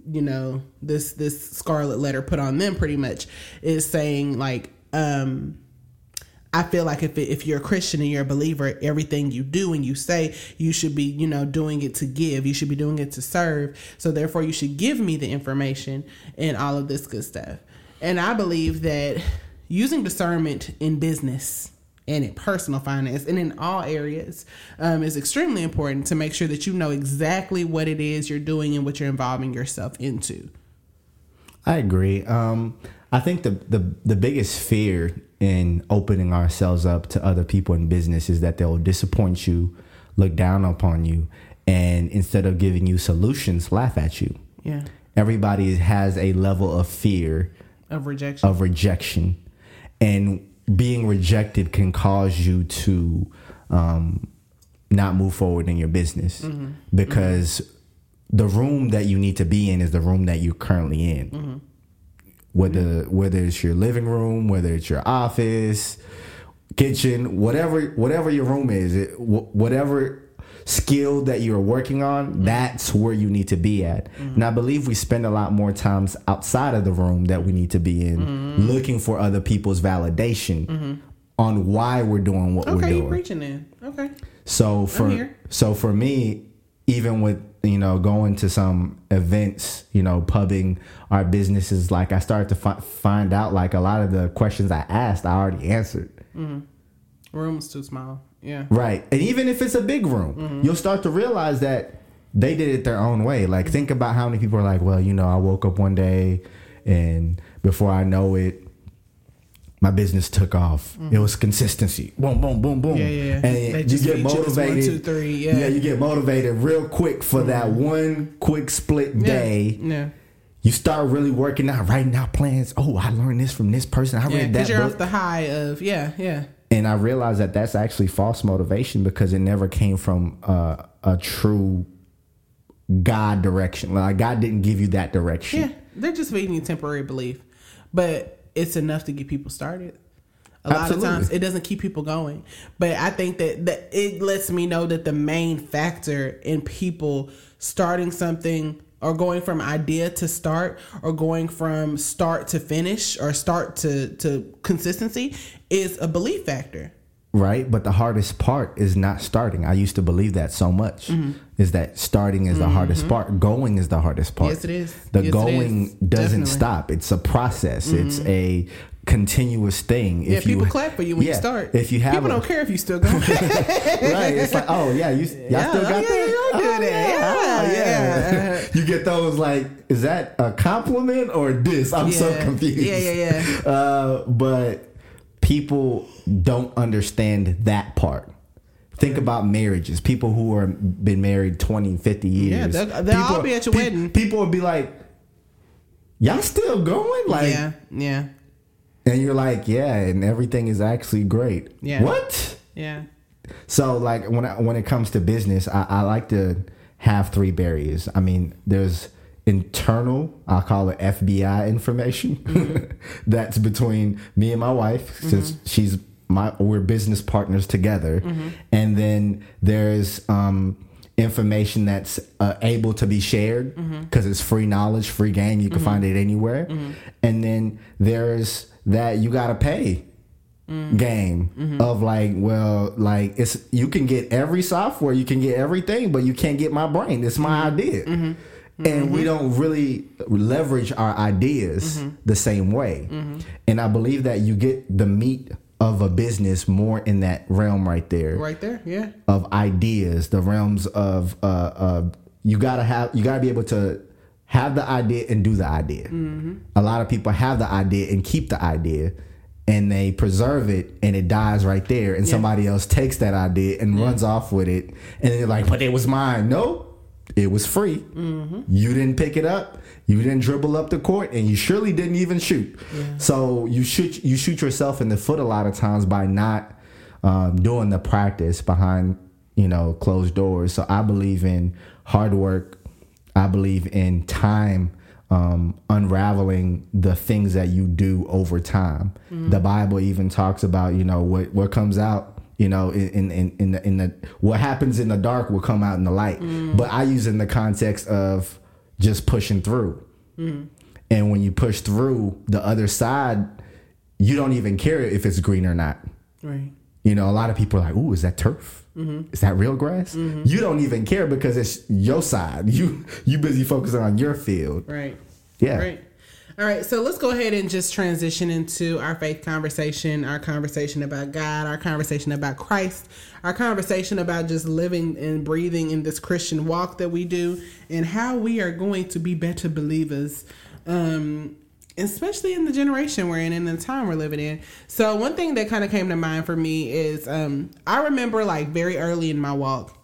you know this this scarlet letter put on them pretty much is saying like um I feel like if it, if you're a Christian and you're a believer, everything you do and you say, you should be, you know, doing it to give. You should be doing it to serve. So therefore, you should give me the information and all of this good stuff. And I believe that using discernment in business and in personal finance and in all areas um, is extremely important to make sure that you know exactly what it is you're doing and what you're involving yourself into. I agree. Um, I think the, the the biggest fear in opening ourselves up to other people in business is that they'll disappoint you, look down upon you, and instead of giving you solutions, laugh at you. Yeah. Everybody has a level of fear Of rejection. of rejection, and being rejected can cause you to um, not move forward in your business mm-hmm. Mm-hmm. because the room that you need to be in is the room that you're currently in. Mm-hmm. Whether whether it's your living room, whether it's your office, kitchen, whatever whatever your room is, it, wh- whatever skill that you're working on, mm-hmm. that's where you need to be at. Mm-hmm. And I believe we spend a lot more times outside of the room that we need to be in, mm-hmm. looking for other people's validation on why we're doing what we're okay, you doing. preaching then. Okay. So for so for me, even with you know going to some events, you know, pubbing our businesses, like I started to fi- find out like a lot of the questions I asked, I already answered. Mm-hmm. Room's too small. Yeah. Right, and even if it's a big room, mm-hmm. you'll start to realize that they did it their own way. Like think about how many people are like, well, you know, I woke up one day and before I know it. My business took off. It was consistency. Boom, boom, boom, boom. Yeah, yeah, yeah. And you get this one, motivated. two, three, yeah. you get motivated real quick for that one quick split day. Yeah. You start really working out, writing out plans. Oh, I learned this from this person. I Yeah. read Because that you're book. off the high of, yeah, yeah. and I realized that that's actually false motivation because it never came from uh, a true God direction. Like God didn't give you that direction. Yeah. They're just feeding you temporary belief. But it's enough to get people started. A lot Absolutely. of times it doesn't keep people going. But I think that, that it lets me know that the main factor in people starting something or going from idea to start or going from start to finish or start to, to consistency is a belief factor. Right. But the hardest part is not starting. I used to believe that so much. Mm-hmm. Is that starting is the hardest part. Going is the hardest part. Yes, it is. The Yes, going is. doesn't Definitely. Mm-hmm. stop. It's a process. It's a continuous thing. Yeah, if people you, clap for you when you start. If you have people a- don't care if you still going. right, it's like, oh yeah, you y'all Yeah, still got oh, yeah, that? Oh, that. Yeah, yeah, yeah. you get those like, is that a compliment or this? I'm so confused. Yeah, yeah, yeah. Uh, but people don't understand that part. Think about marriages. People who are been married 20, 50 years. Yeah, they'll- they'll all People- be at your pe- wedding. People would be like, y'all still going? Like, yeah, yeah, and you're like, yeah, and everything is actually great. Yeah. What? yeah. So like when I, when it comes to business, I, I like to have three barriers. I mean, there's internal, I'll call it FBI information, mm-hmm. that's between me and my wife, mm-hmm. since she's my we're business partners together, mm-hmm. and then there's um, information that's uh, able to be shared because it's free knowledge, free game. You can find it anywhere, and then there's that you gotta pay mm. game of like well like it's you can get every software you can get everything but you can't get my brain. It's my idea and we don't really leverage our ideas the same way and i believe that you get the meat of a business more in that realm right there Right there. Yeah. of ideas, the realms of uh, uh, you gotta have you gotta be able to have the idea and do the idea. A lot of people have the idea and keep the idea, and they preserve it, and it dies right there, and somebody else takes that idea and runs off with it, and they're like, "But it was mine." No. It was free. You didn't pick it up. You didn't dribble up the court, and you surely didn't even shoot. So you shoot you shoot yourself in the foot a lot of times by not um, doing the practice behind you know closed doors. So I believe in hard work. I believe in time um, unraveling the things that you do over time. The Bible even talks about you know what what comes out. You know, in in in the, in the what happens in the dark will come out in the light. Mm. But I use it in the context of just pushing through. Mm. And when you push through, the other side you don't even care if it's green or not. Right. You know, a lot of people are like, "Ooh, is that turf? Mm-hmm. Is that real grass?" Mm-hmm. You don't even care because it's your side. You you busy focusing on your field. Right. Yeah. Right. All right, so let's go ahead and just transition into our faith conversation, our conversation about God, our conversation about Christ, our conversation about just living and breathing in this Christian walk that we do, and how we are going to be better believers, um, especially in the generation we're in and the time we're living in. So, one thing that kind of came to mind for me is um, I remember like very early in my walk,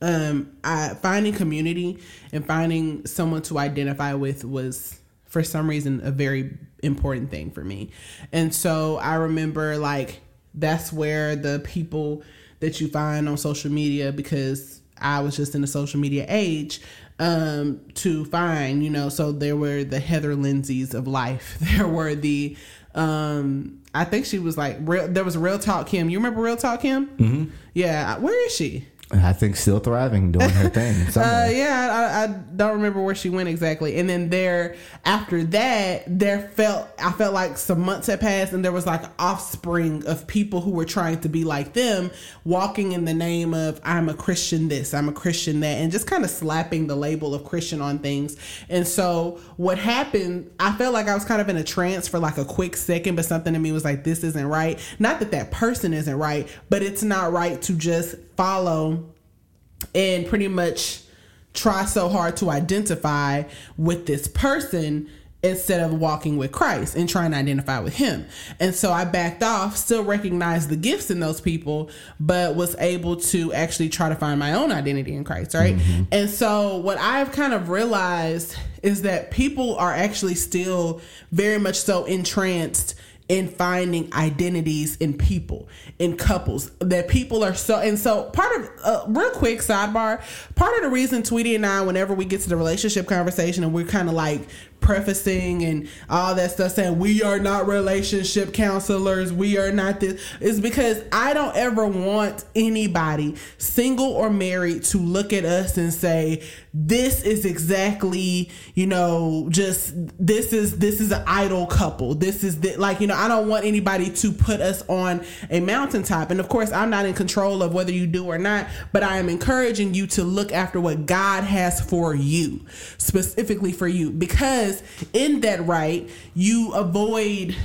um I finding community and finding someone to identify with was for some reason a very important thing for me. And so I remember like that's where the people that you find on social media because I was just in the social media age um to find, you know, so there were the Heather Lindsays of life. There were the um I think she was like real there was Real Talk Kim. You remember Real Talk Kim? Mm-hmm. Yeah, where is she? I think still thriving, doing her thing. Uh, yeah, I, I don't remember where she went exactly. And then there, after that, there felt I felt like some months had passed, and there was like offspring of people who were trying to be like them, walking in the name of I'm a Christian this, I'm a Christian that, and just kind of slapping the label of Christian on things. And so what happened? I felt like I was kind of in a trance for like a quick second, but something in me was like, this isn't right. Not that that person isn't right, but it's not right to just follow and pretty much try so hard to identify with this person instead of walking with Christ and trying to identify with him. And so I backed off, still recognized the gifts in those people, but was able to actually try to find my own identity in Christ, right? Mm-hmm. And so what I've kind of realized is that people are actually still very much so entranced in finding identities in people in couples that people are so and so part of uh, real quick sidebar part of the reason tweety and i whenever we get to the relationship conversation and we're kind of like prefacing and all that stuff saying we are not relationship counselors. We are not this. Is because i don't ever want anybody single or married to look at us and say this is exactly you know just this is this is an idol couple. This is the, like you know i don't want anybody to put us on a mountaintop. And of course i'm not in control of whether you do or not but i am encouraging you to look after what god has for you specifically for you because in that right you avoid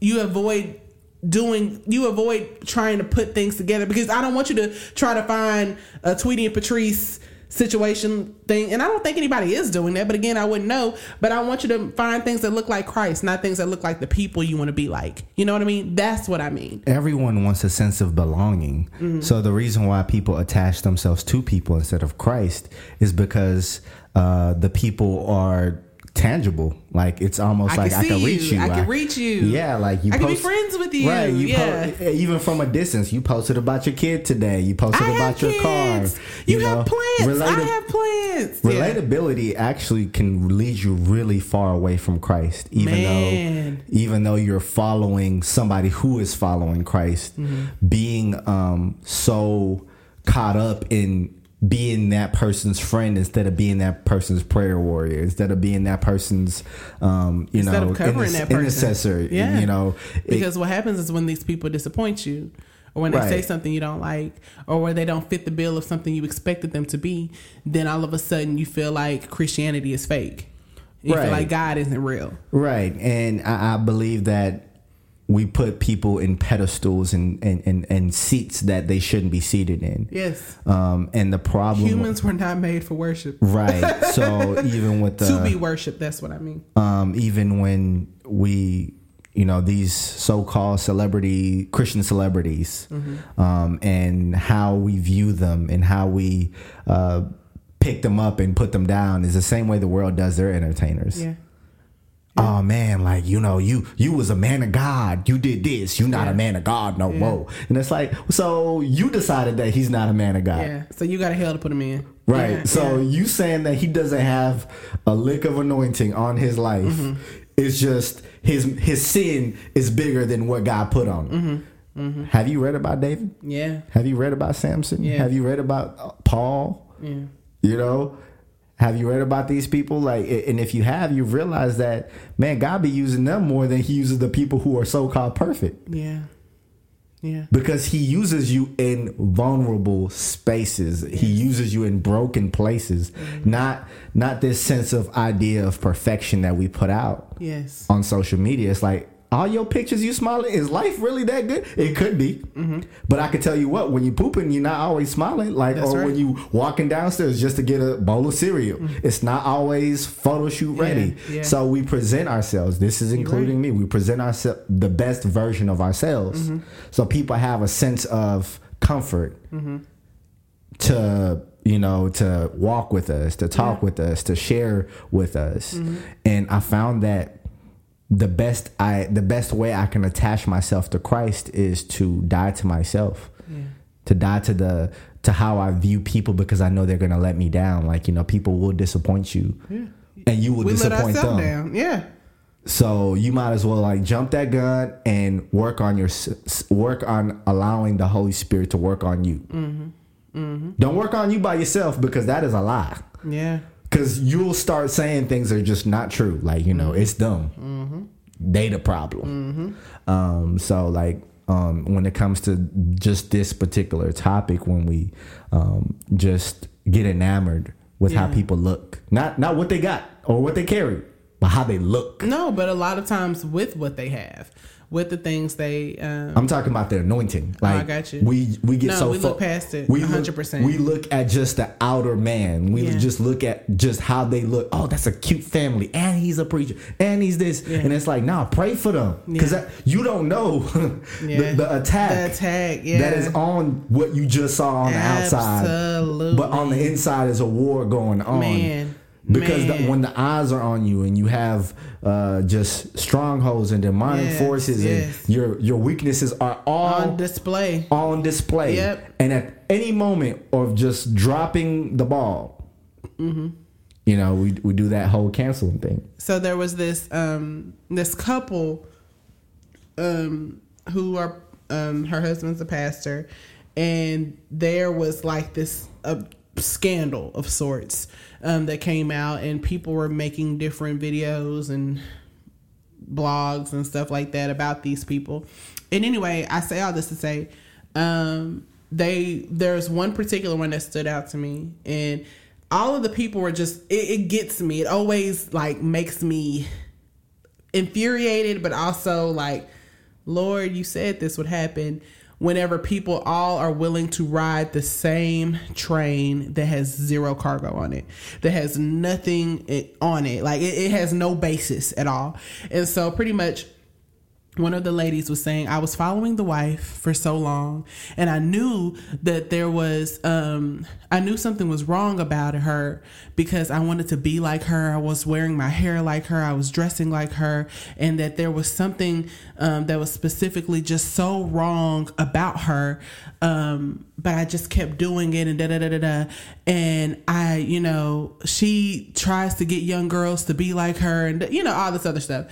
you avoid doing you avoid trying to put things together because I don't want you to try to find a Tweety and Patrice situation thing. And I don't think anybody is doing that but again I wouldn't know. But I want you to find things that look like Christ not things that look like the people you want to be like. You know what I mean? That's what I mean. Everyone wants a sense of belonging. Mm-hmm. So the reason why people attach themselves to people instead of Christ is because uh, the people are tangible. Like it's almost I like I can reach you. you. I can reach you. Yeah, like you. I can be post- friends with you. Right. You Yeah. po- even from a distance. You posted about your kid today. You posted I about your car. kids. You, have know, plants I related- have plants Yeah. Relatability actually can lead you really far away from Christ, even Man. though even though you're following somebody who is following Christ, Mm-hmm. being um, so caught up in being that person's friend instead of being that person's prayer warrior, instead of being that person's um, you Instead know covering inter- that person. intercessor. Yeah. You know, it- because what happens is when these people disappoint you or when they Right. say something you don't like or where they don't fit the bill of something you expected them to be then all of a sudden you feel like christianity is fake you Right. feel like god isn't real Right. And I, I believe that we put people in pedestals and, and, and, and seats that they shouldn't be seated in. yes Um, and the problem. humans were not made for worship Right. So even with the. to be worshiped that's what i mean um, even when we you know these so-called celebrity christian celebrities um, and how we view them and how we uh, pick them up and put them down is the same way the world does their entertainers yeah oh man like you know you you was a man of god you did this you're not Yeah. a man of god no Yeah. whoa and it's like so you decided that he's not a man of god yeah so you got a hell to put him in Right. Yeah, so you saying that he doesn't have a lick of anointing on his life. Mm-hmm. It's just his his sin is bigger than what God put on him. Mm-hmm. Have you read about David? yeah Have you read about Samson? Yeah. Have you read about Paul? yeah You know, Have you read about these people? Like, and if you have, you realize that man, God be using them more than He uses the people who are so called perfect. Yeah. Yeah. Because He uses you in vulnerable spaces. He uses you in broken places. Mm-hmm. Not not this sense of idea of perfection that we put out Yes. on social media. It's like all your pictures you smiling. Is life really that good? It could be, Mm-hmm. but I can tell you what: when you pooping, you're not always smiling. Like, That's or right. when you walking downstairs just to get a bowl of cereal, it's not always photo shoot ready. Mm-hmm. yeah. So we present ourselves. This is including me. We present ourselves the best version of ourselves, Mm-hmm. so people have a sense of comfort to you know to walk with us to talk with us to share with us Mm-hmm. and i found that the best i the best way i can attach myself to christ is to die to myself to die to the to how i view people because i know they're gonna let me down like you know people will disappoint you and you will We disappoint them down. Yeah. so you might as well like jump that gun and work on your work on allowing the Holy Spirit to work on you. Mm-hmm. Mm-hmm. Don't work on you by yourself because that is a lie. Yeah. Because you'll start saying things that are just not true. Like you know, it's dumb. They the problem. Um, so like um, when it comes to just this particular topic, when we um, just get enamored with how people look, not not what they got or what they carry, but how they look. No, but a lot of times with what they have, with the things they um, I'm talking about their anointing. Like Oh, I got you. we we get No, so we look past it, We look- 100%. We look at just the outer man. We Yeah. just look at just how they look. Oh, that's a cute family, and he's a preacher, and he's this, Yeah. and it's like, nah, pray for them because Yeah. you don't know the, the attack. The attack, that is on what you just saw on the outside. But on the inside is a war going on. Man. Because the, when the eyes are on you and you have uh, just strongholds and demonic Yes, forces yes. and your your weaknesses are all on display. on display. Yep. And at any moment of just dropping the ball, Mm-hmm. you know, we we do that whole canceling thing. So there was this um this couple um who are um her husband's a pastor and there was like this a scandal of sorts um that came out and people were making different videos and blogs and stuff like that about these people. And anyway, I say all this to say, um, they there's one particular one that stood out to me, and all of the people were just it, it gets me. It always like makes me infuriated, but also like, Lord, you said this would happen. Whenever people all are willing to ride the same train that has zero cargo on it, that has nothing on it, like it, it has no basis at all. And so, pretty much, one of the ladies was saying i was following the wife for so long and i knew that there was um i knew something was wrong about her because i wanted to be like her. I was wearing my hair like her. I was dressing like her. And that there was something um, that was specifically just so wrong about her. Um but i just kept doing it and da da da da da. And i you know she tries to get young girls to be like her and you know all this other stuff.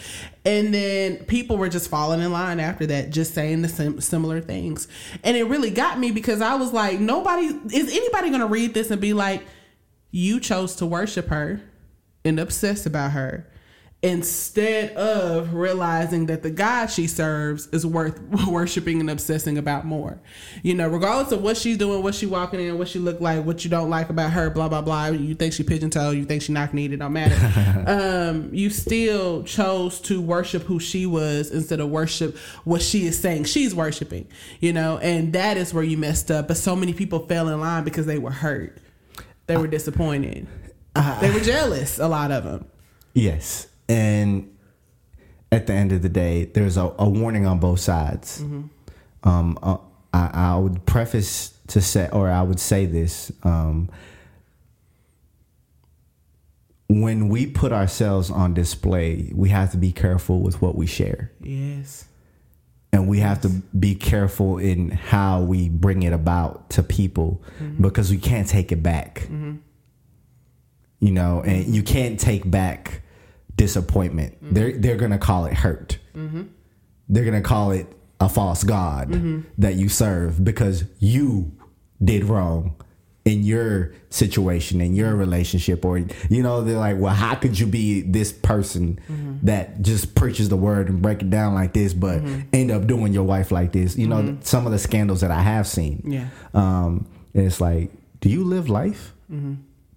And then people were just falling in line after that, just saying the sim- similar things. And it really got me because I was like, nobody, is anybody going to read this and be like, you chose to worship her and obsess about her instead of realizing that the God she serves is worth worshiping and obsessing about more. You know, regardless of what she's doing, what she walking in, what she look like, what you don't like about her, blah blah blah. You think she pigeon toed, you think she knock kneed, it don't matter. um, you still chose to worship who she was instead of worship what she is saying she's worshiping. You know, and that is where you messed up. But so many people fell in line because they were hurt. They were disappointed. they were jealous. A lot of them. Yes. And at the end of the day, there's a, a warning on both sides. Um, uh, I, I would preface to say, or I would say this: um, when we put ourselves on display, we have to be careful with what we share, Yes. And we have to be careful in how we bring it about to people mm-hmm. because we can't take it back. Mm-hmm. You know, and you can't take back disappointment. Mm-hmm. They're they're gonna call it hurt. They're gonna call it a false god that you serve because you did wrong in your situation in your relationship or you know they're like well how could you be this person that just preaches the word and break it down like this but end up doing your wife like this? You know some of the scandals that i have seen. Yeah. um and it's like do you live life?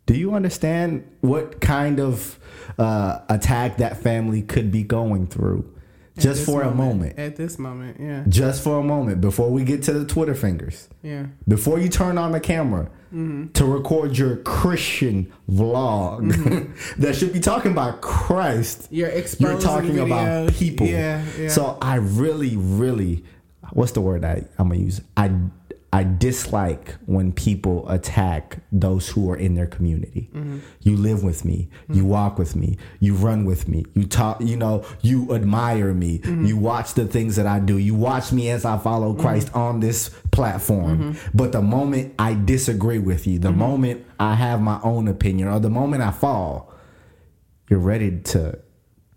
Do you understand what kind of uh, attack that family could be going through just for a moment. At this moment, yeah, just for a moment before we get to the twitter fingers. Yeah, before you turn on the camera mm-hmm. to record your Christian vlog mm-hmm. that should be talking about Christ, You're exposing you're talking about people. Yeah, yeah. So I really, really, what's the word I, I'm gonna use? I I dislike when people attack those who are in their community. Mm-hmm. You live with me, you walk with me, you run with me, you talk, you know, you admire me, Mm-hmm. you watch the things that I do, you watch me as I follow Christ on this platform. Mm-hmm. But the moment I disagree with you, the moment I have my own opinion, or the moment I fall, you're ready to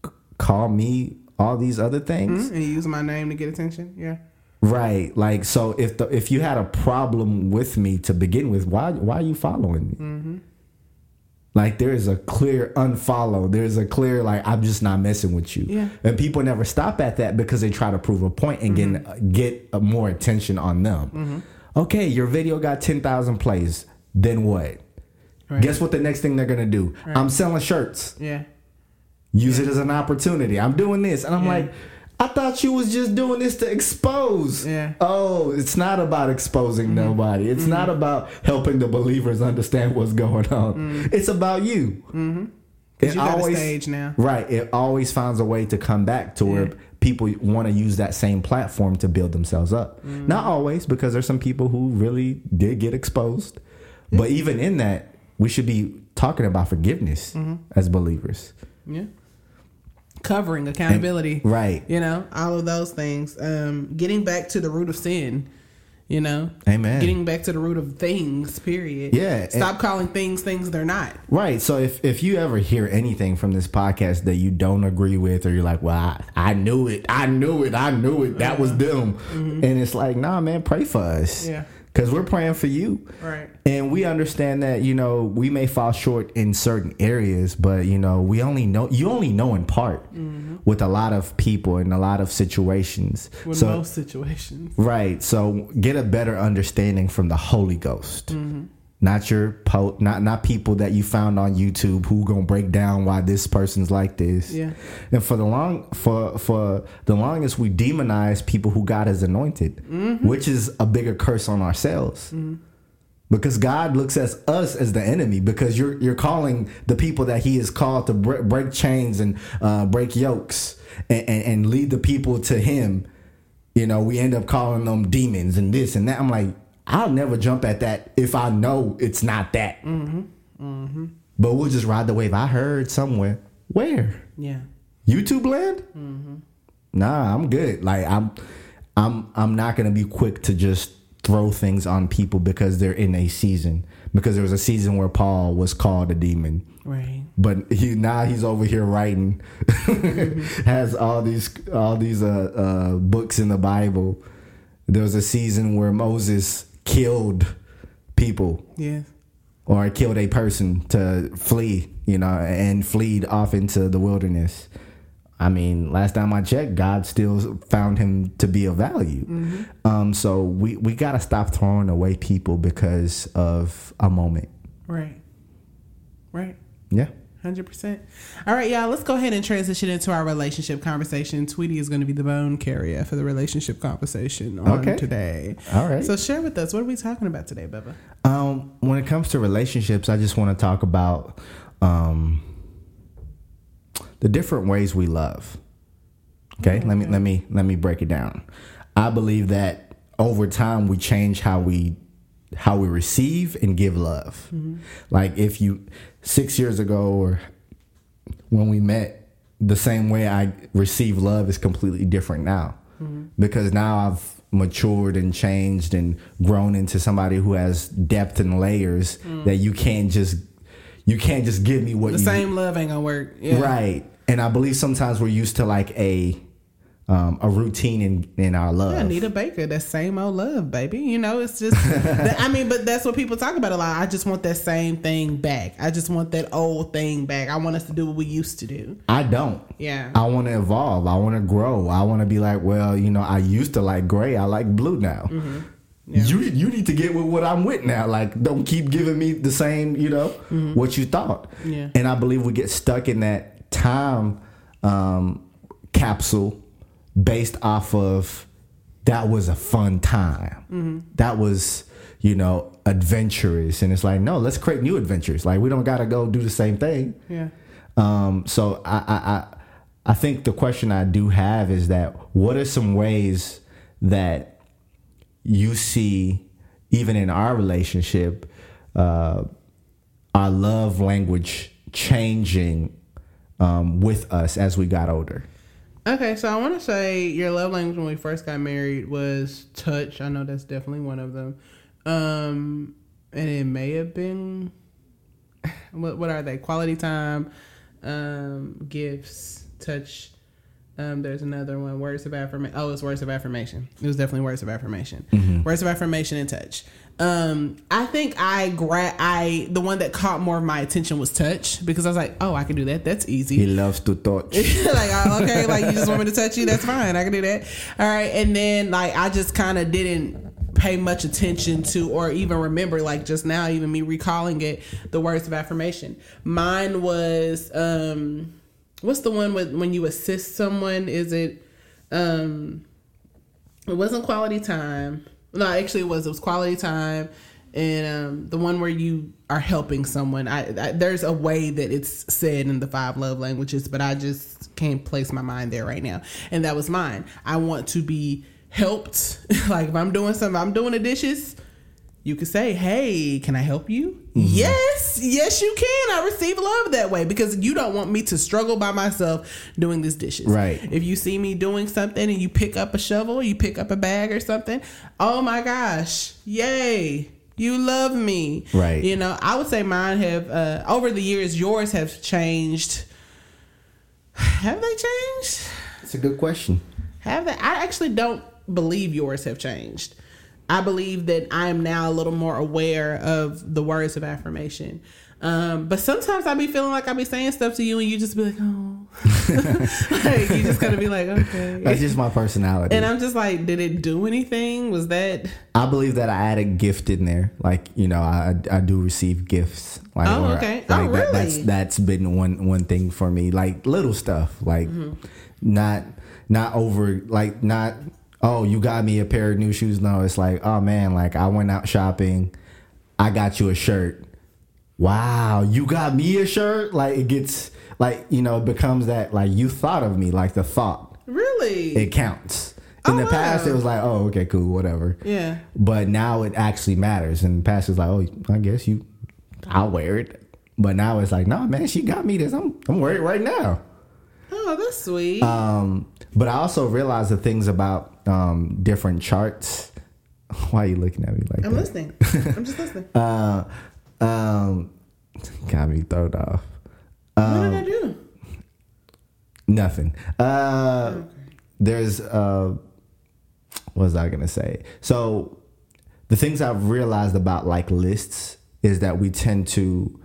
c- call me all these other things. and you use my name to get attention. Yeah, Right. Like so if the if you had a problem with me to begin with, why why are you following me? Mm-hmm. Like there is a clear unfollow. There's a clear like I'm just not messing with you. Yeah. And people never stop at that because they try to prove a point and Mm-hmm. get get uh, more attention on them. Okay, your video got 10,000 plays. Then what? Right. Guess what the next thing they're going to do? I'm selling shirts. yeah, Use it as an opportunity. I'm doing this. And I'm Yeah. like, I thought you was just doing this to expose. Yeah. Mm-hmm. Oh, it's not about exposing nobody. It's not about helping the believers understand what's going on. It's about you. Mm-hmm. because you got a stage now. Right. It always finds a way to come back to where people want to use that same platform to build themselves up. Mm-hmm. Not always, because there's some people who really did get exposed. But even in that, we should be talking about forgiveness Mm-hmm. as believers. Yeah, covering accountability. Right. You know, all of those things. Um, getting back to the root of sin. You know, Amen. Getting back to the root of things. Period. Yeah, Stop calling things things they're not. Right. So if, if you ever hear anything from this podcast that you don't agree with, or you're like, well, I, I knew it, I knew it, I knew it, that was them. And it's like, nah, man, pray for us. Yeah. Because we're praying for you. Right. And we understand that, you know, we may fall short in certain areas, but, you know, we only know, you only know in part with a lot of people and a lot of situations. With so, most situations. Right. So get a better understanding from the Holy Ghost. Mm-hmm. Not your po- not not people that you found on YouTube who gonna break down why this person's like this. Yeah. And for the long for for the longest we demonize people who God has anointed, Mm-hmm. which is a bigger curse on ourselves. Because God looks at us as the enemy. Because you're you're calling the people that He has called to break, break chains and uh, break yokes and, and, and lead the people to Him. You know, we end up calling them demons and this and that. I'm like, I'll never jump at that if I know it's not that. Mm-hmm. But we'll just ride the wave. I heard somewhere. Where? Yeah. YouTube land? Nah, I'm good. Like I'm, I'm, I'm not gonna be quick to just throw things on people because they're in a season. Because there was a season where Paul was called a demon, Right. but he now he's over here writing, has all these all these uh, uh, books in the Bible. There was a season where Moses killed people Yes. or killed a person to flee, you know, and fleed off into the wilderness. I mean, last time I checked, God still found him to be of value. Um, so we, we got to stop throwing away people because of a moment. Right. Right. Yeah. Hundred percent. All right, y'all. Let's go ahead and transition into our relationship conversation. Tweety is going to be the bone carrier for the relationship conversation on Okay. today. All right. So share with us what are we talking about today, Bubba? Um, when it comes to relationships, I just want to talk about um, the different ways we love. Okay, let me let me let me break it down. I believe that over time we change how we how we receive and give love. Like if you six years ago or when we met, the same way I receive love is completely different now. Mm-hmm. Because now I've matured and changed and grown into somebody who has depth and layers mm. that you can't just you can't just give me what you The you same love ain't gonna work. Yeah. Right. And I believe sometimes we're used to like a um, a routine in in our love. Yeah, Anita Baker, that same old love, baby. You know, it's just, I mean, but that's what people talk about a lot. I just want that same thing back. I just want that old thing back. I want us to do what we used to do. I don't. Yeah. I want to evolve. I want to grow. I want to be like, well, you know, I used to like gray. I like blue now. Mm-hmm. You you need to get with what I'm with now. Like, don't keep giving me the same, you know, what you thought. Mm-hmm. Yeah. And I believe we get stuck in that time um, capsule based off of that was a fun time. Mm-hmm. That was, you know, adventurous. And it's like, no, let's create new adventures. Like, we don't got to go do the same thing. Yeah. Um, so I, I, I, I think the question I do have is that what are some ways that you see, even in our relationship, uh, our love language changing um, with us as we got older? Okay, so I want to say your love language when we first got married was touch. I know that's definitely one of them. Um, and it may have been what what are they? Quality time, um, gifts, touch. Um, there's another one, words of affirmation. Oh, it's words of affirmation. It was definitely words of affirmation. Words of affirmation and touch. Um, I think I gra- I the one that caught more of my attention was touch because I was like, oh, I can do that. That's easy He loves to touch. like oh, okay, like you just want me to touch you, that's fine. I can do that. All right, and then like I just kind of didn't pay much attention to or even remember like just now even me recalling it the words of affirmation mine was um what's the one with when you assist someone? Is it um it wasn't quality time. No actually it was it was quality time and um, the one where you are helping someone. I, I there's a way that it's said in the five love languages but i just can't place my mind there right now. And that was mine. I want to be helped. Like if i'm doing something i'm doing the dishes you could say, "Hey, can I help you?" Yes, yes, you can. I receive love that way because you don't want me to struggle by myself doing these dishes. Right. If you see me doing something and you pick up a shovel, you pick up a bag or something, oh my gosh, yay! You love me. Right. You know, I would say mine have uh, over the years. Yours have changed. Have they changed? It's a good question. Have they? I actually don't believe yours have changed. I believe that I am now a little more aware of the words of affirmation. Um, but sometimes I be feeling like I be saying stuff to you and you just be like, oh, like you just gotta be like, okay. That's just my personality. And I'm just like, did it do anything? Was that? I believe that I added gift in there. Like you know, I I do receive gifts. Like, Oh, okay. Oh, like That, that's that's been one one thing for me. Like little stuff. Like Mm-hmm. not not over. Like not. Oh, you got me a pair of new shoes. No, it's like, oh man, like I went out shopping. I got you a shirt. Wow, you got me a shirt. Like it gets like you know it becomes that like you thought of me. Like the thought Really? it counts. In Oh, the past, wow. it was like, oh, okay, cool, whatever. yeah. But now it actually matters. And the past is like, oh, I guess you, I'll wear it. But now it's like, no, man, she got me this. I'm, I'm wearing it right now. Oh, that's sweet. Um, but I also realized the things about um, different charts. Why are you looking at me like that? I'm that? listening. I'm just listening. Uh, um, got me thrown off. what Um, did I do? Nothing. Uh, There's uh, what was I gonna say? So the things I've realized about like lists is that we tend to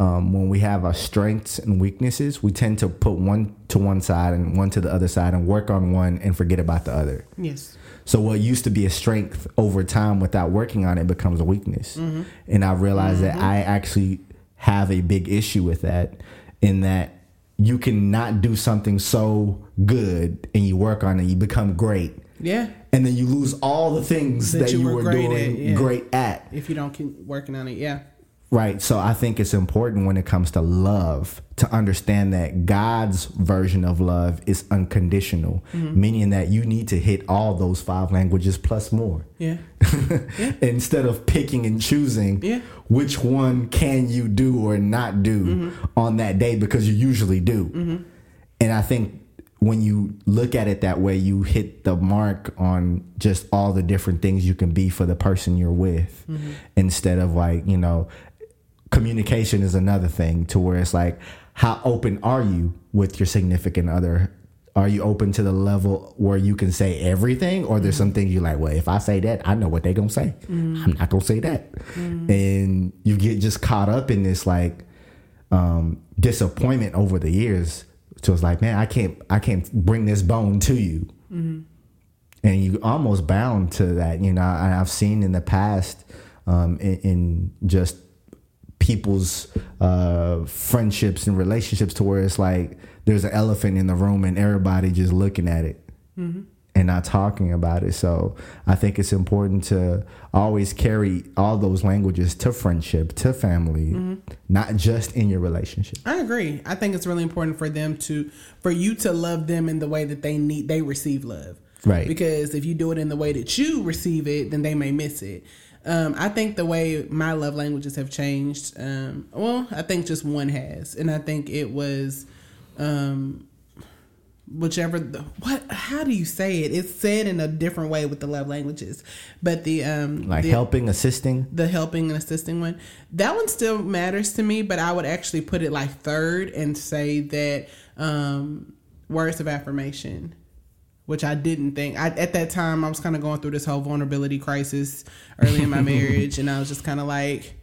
um, when we have our strengths and weaknesses, we tend to put one to one side and one to the other side and work on one and forget about the other. Yes. So what used to be a strength over time without working on it becomes a weakness. And I realized that I actually have a big issue with that in that you cannot do something so good and you work on it, you become great. Yeah. And then you lose all the things that, you, were, great doing at, yeah. great at. If you don't keep working on it, yeah. Right. So I think it's important when it comes to love to understand that God's version of love is unconditional, Mm-hmm. meaning that you need to hit all those five languages plus more. Yeah. Instead of picking and choosing Yeah. which one can you do or not do Mm-hmm. on that day because you usually do. And I think when you look at it that way, you hit the mark on just all the different things you can be for the person you're with Mm-hmm. instead of like, you know, communication is another thing to where it's like, how open are you with your significant other? Are you open to the level where you can say everything or there's some things you're like well if i say that i know what they're gonna say. I'm not gonna say that. And you get just caught up in this like um disappointment over the years. So it's like man i can't i can't bring this bone to you. And you almost bound to that. You know I, i've seen in the past um in, in just people's uh friendships and relationships to where it's like there's an elephant in the room and everybody just looking at it and not talking about it so i think it's important to always carry all those languages to friendship to family not just in your relationship I agree. I think it's really important for them to for you to love them in the way that they need they receive love. Right. Because if you do it in the way that you receive it, then they may miss it. Um, I think the way my love languages have changed, um, well, I think just one has. And I think it was um whichever the, what how do you say it? It's said in a different way with the love languages. But the um like the, helping assisting the helping and assisting one that one still matters to me but i would actually put it like third and say that um words of affirmation which i didn't think I, at that time i was kind of going through this whole vulnerability crisis early in my marriage and i was just kind of like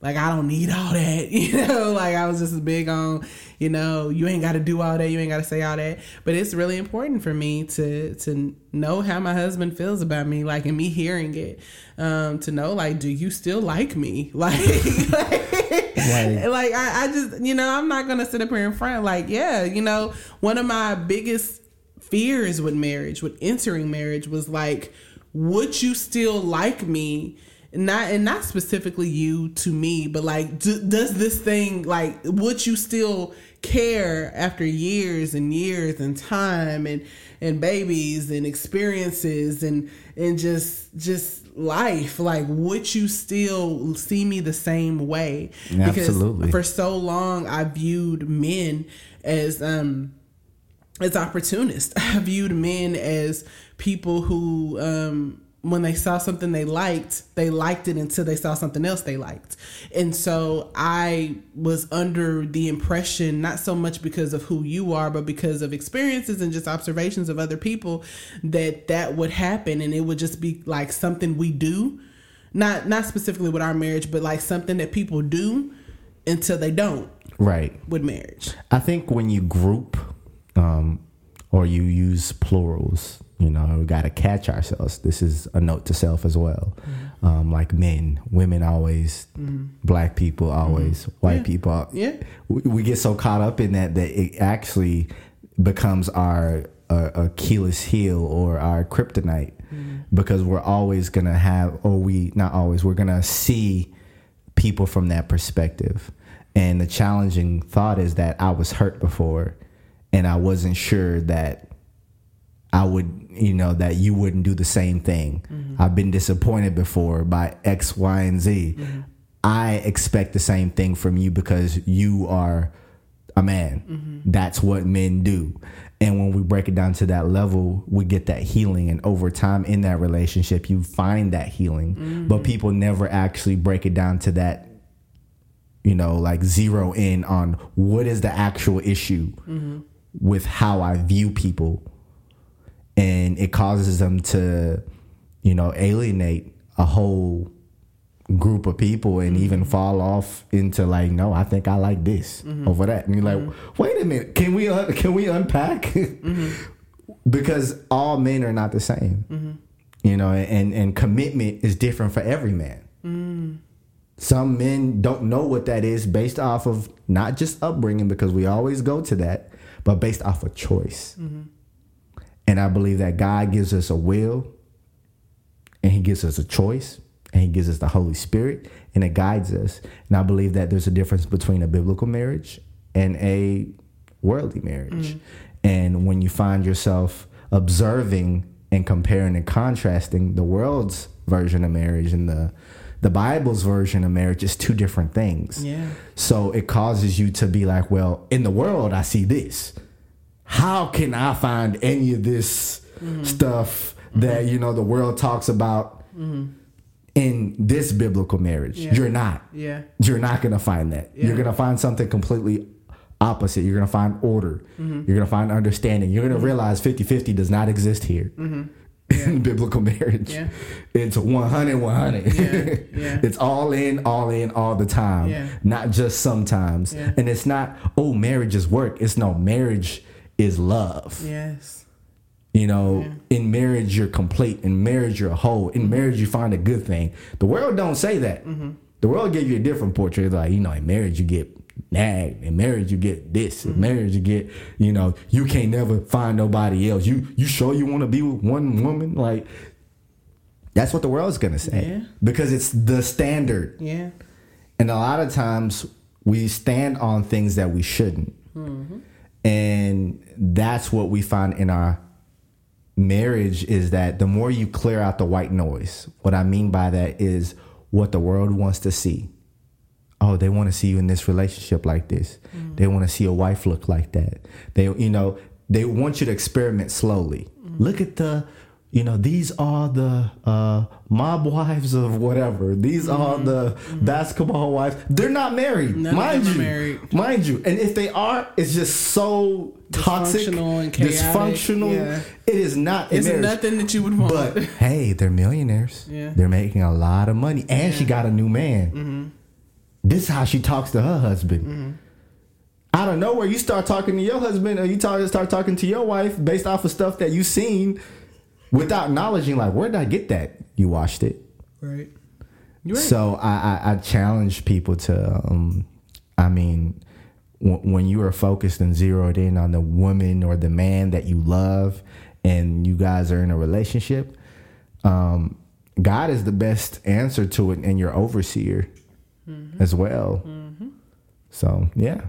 like i don't need all that you know? Like i was just big on you know you ain't got to do all that you ain't got to say all that. But it's really important for me to to know how my husband feels about me like and me hearing it um to know like do you still like me? Like like, Like- like I, I just you know i'm not gonna sit up here in front like yeah you know one of my biggest fears with marriage with entering marriage was like would you still like me? Not and not specifically you to me but like d- does this thing like would you still care after years and years and time and and babies and experiences and and just just life? Like would you still see me the same way? Absolutely. for so long i viewed men as um as opportunists. I viewed men as people who, um, when they saw something they liked, they liked it until they saw something else they liked. And so I was under the impression, not so much because of who you are, but because of experiences and just observations of other people, that that would happen and it would just be like something we do. Not not specifically with our marriage, but like something that people do until they don't right with marriage. I think when you group um, or you use plurals, you know, we got to catch ourselves. This is a note to self as well. Um, like men, women always, black people always, white people. Yeah. We, we get so caught up in that that it actually becomes our uh, Achilles heel or our kryptonite because we're always gonna have, or we not always, we're gonna see people from that perspective. And the challenging thought is that I was hurt before and I wasn't sure that I would, you know, that you wouldn't do the same thing. Mm-hmm. I've been disappointed before by X, Y, and Z. Mm-hmm. I expect the same thing from you because you are a man. Mm-hmm. That's what men do. And when we break it down to that level, we get that healing. And over time in that relationship, you find that healing. But people never actually break it down to that you know, like zero in on what is the actual issue with how I view people. And it causes them to, you know, alienate a whole group of people and mm-hmm. even fall off into like, no, I think I like this mm-hmm. over that. And you're like, mm-hmm. wait a minute, can we un- can we unpack? because all men are not the same. You know, and and commitment is different for every man mm. some men don't know what that is based off of not just upbringing because we always go to that but based off of choice. And i believe that god gives us a will and he gives us a choice and he gives us the holy spirit and it guides us. And i believe that there's a difference between a biblical marriage and a worldly marriage. Mm. And when you find yourself observing and comparing and contrasting the world's version of marriage and the the Bible's version of marriage is two different things. Yeah. So it causes you to be like, well, in the world, I see this. How can I find any of this mm-hmm. stuff that, you know, the world talks about mm-hmm. in this biblical marriage? Yeah. You're not. Yeah. You're not going to find that. You're going to find something completely opposite. You're going to find order. Mm-hmm. You're going to find understanding. You're going to mm-hmm. realize 50 50 does not exist here. In biblical marriage, Mm-hmm. Yeah. it's 100 100. Yeah, yeah. it's all in, all in, all the time, Yeah. not just sometimes. Yeah. And it's not, oh, marriage is work. It's no, marriage is love. Yes. You know, in marriage you're complete. In marriage you're whole. In marriage you find a good thing. The world don't say that. The world give you a different portrait. Like you know, in marriage you get nagged. In marriage you get this. In mm-hmm. marriage you get, you know, you can't never find nobody else. You you sure you want to be with one woman? Like that's what the world's gonna say Yeah. because it's the standard. Yeah. And a lot of times we stand on things that we shouldn't. Mm-hmm. And that's what we find in our marriage is that the more you clear out the white noise, what I mean by that is what the world wants to see. Oh, they want to see you in this relationship like this. They want to see a wife look like that. They, you know, they want you to experiment slowly. Look at the, you know, these are the uh, mob wives of whatever. These are the basketball wives. They're not married, None mind you. married. Mind you, and if they are, it's just so toxic, Dysfunctional and dysfunctional. Yeah. It is not. It's marriage. nothing that you would want. But hey, they're millionaires. Yeah. They're making a lot of money. And she got a new man. Mm-hmm. This is how she talks to her husband. Out of nowhere, you start talking to your husband or you talk, start talking to your wife based off of stuff that you've seen without acknowledging, like, where did I get that? You watched it. right. Right. So I, I, I challenge people to, um, I mean, w- when you are focused and zeroed in on the woman or the man that you love, and you guys are in a relationship, um, God is the best answer to it, and your overseer as well. So yeah,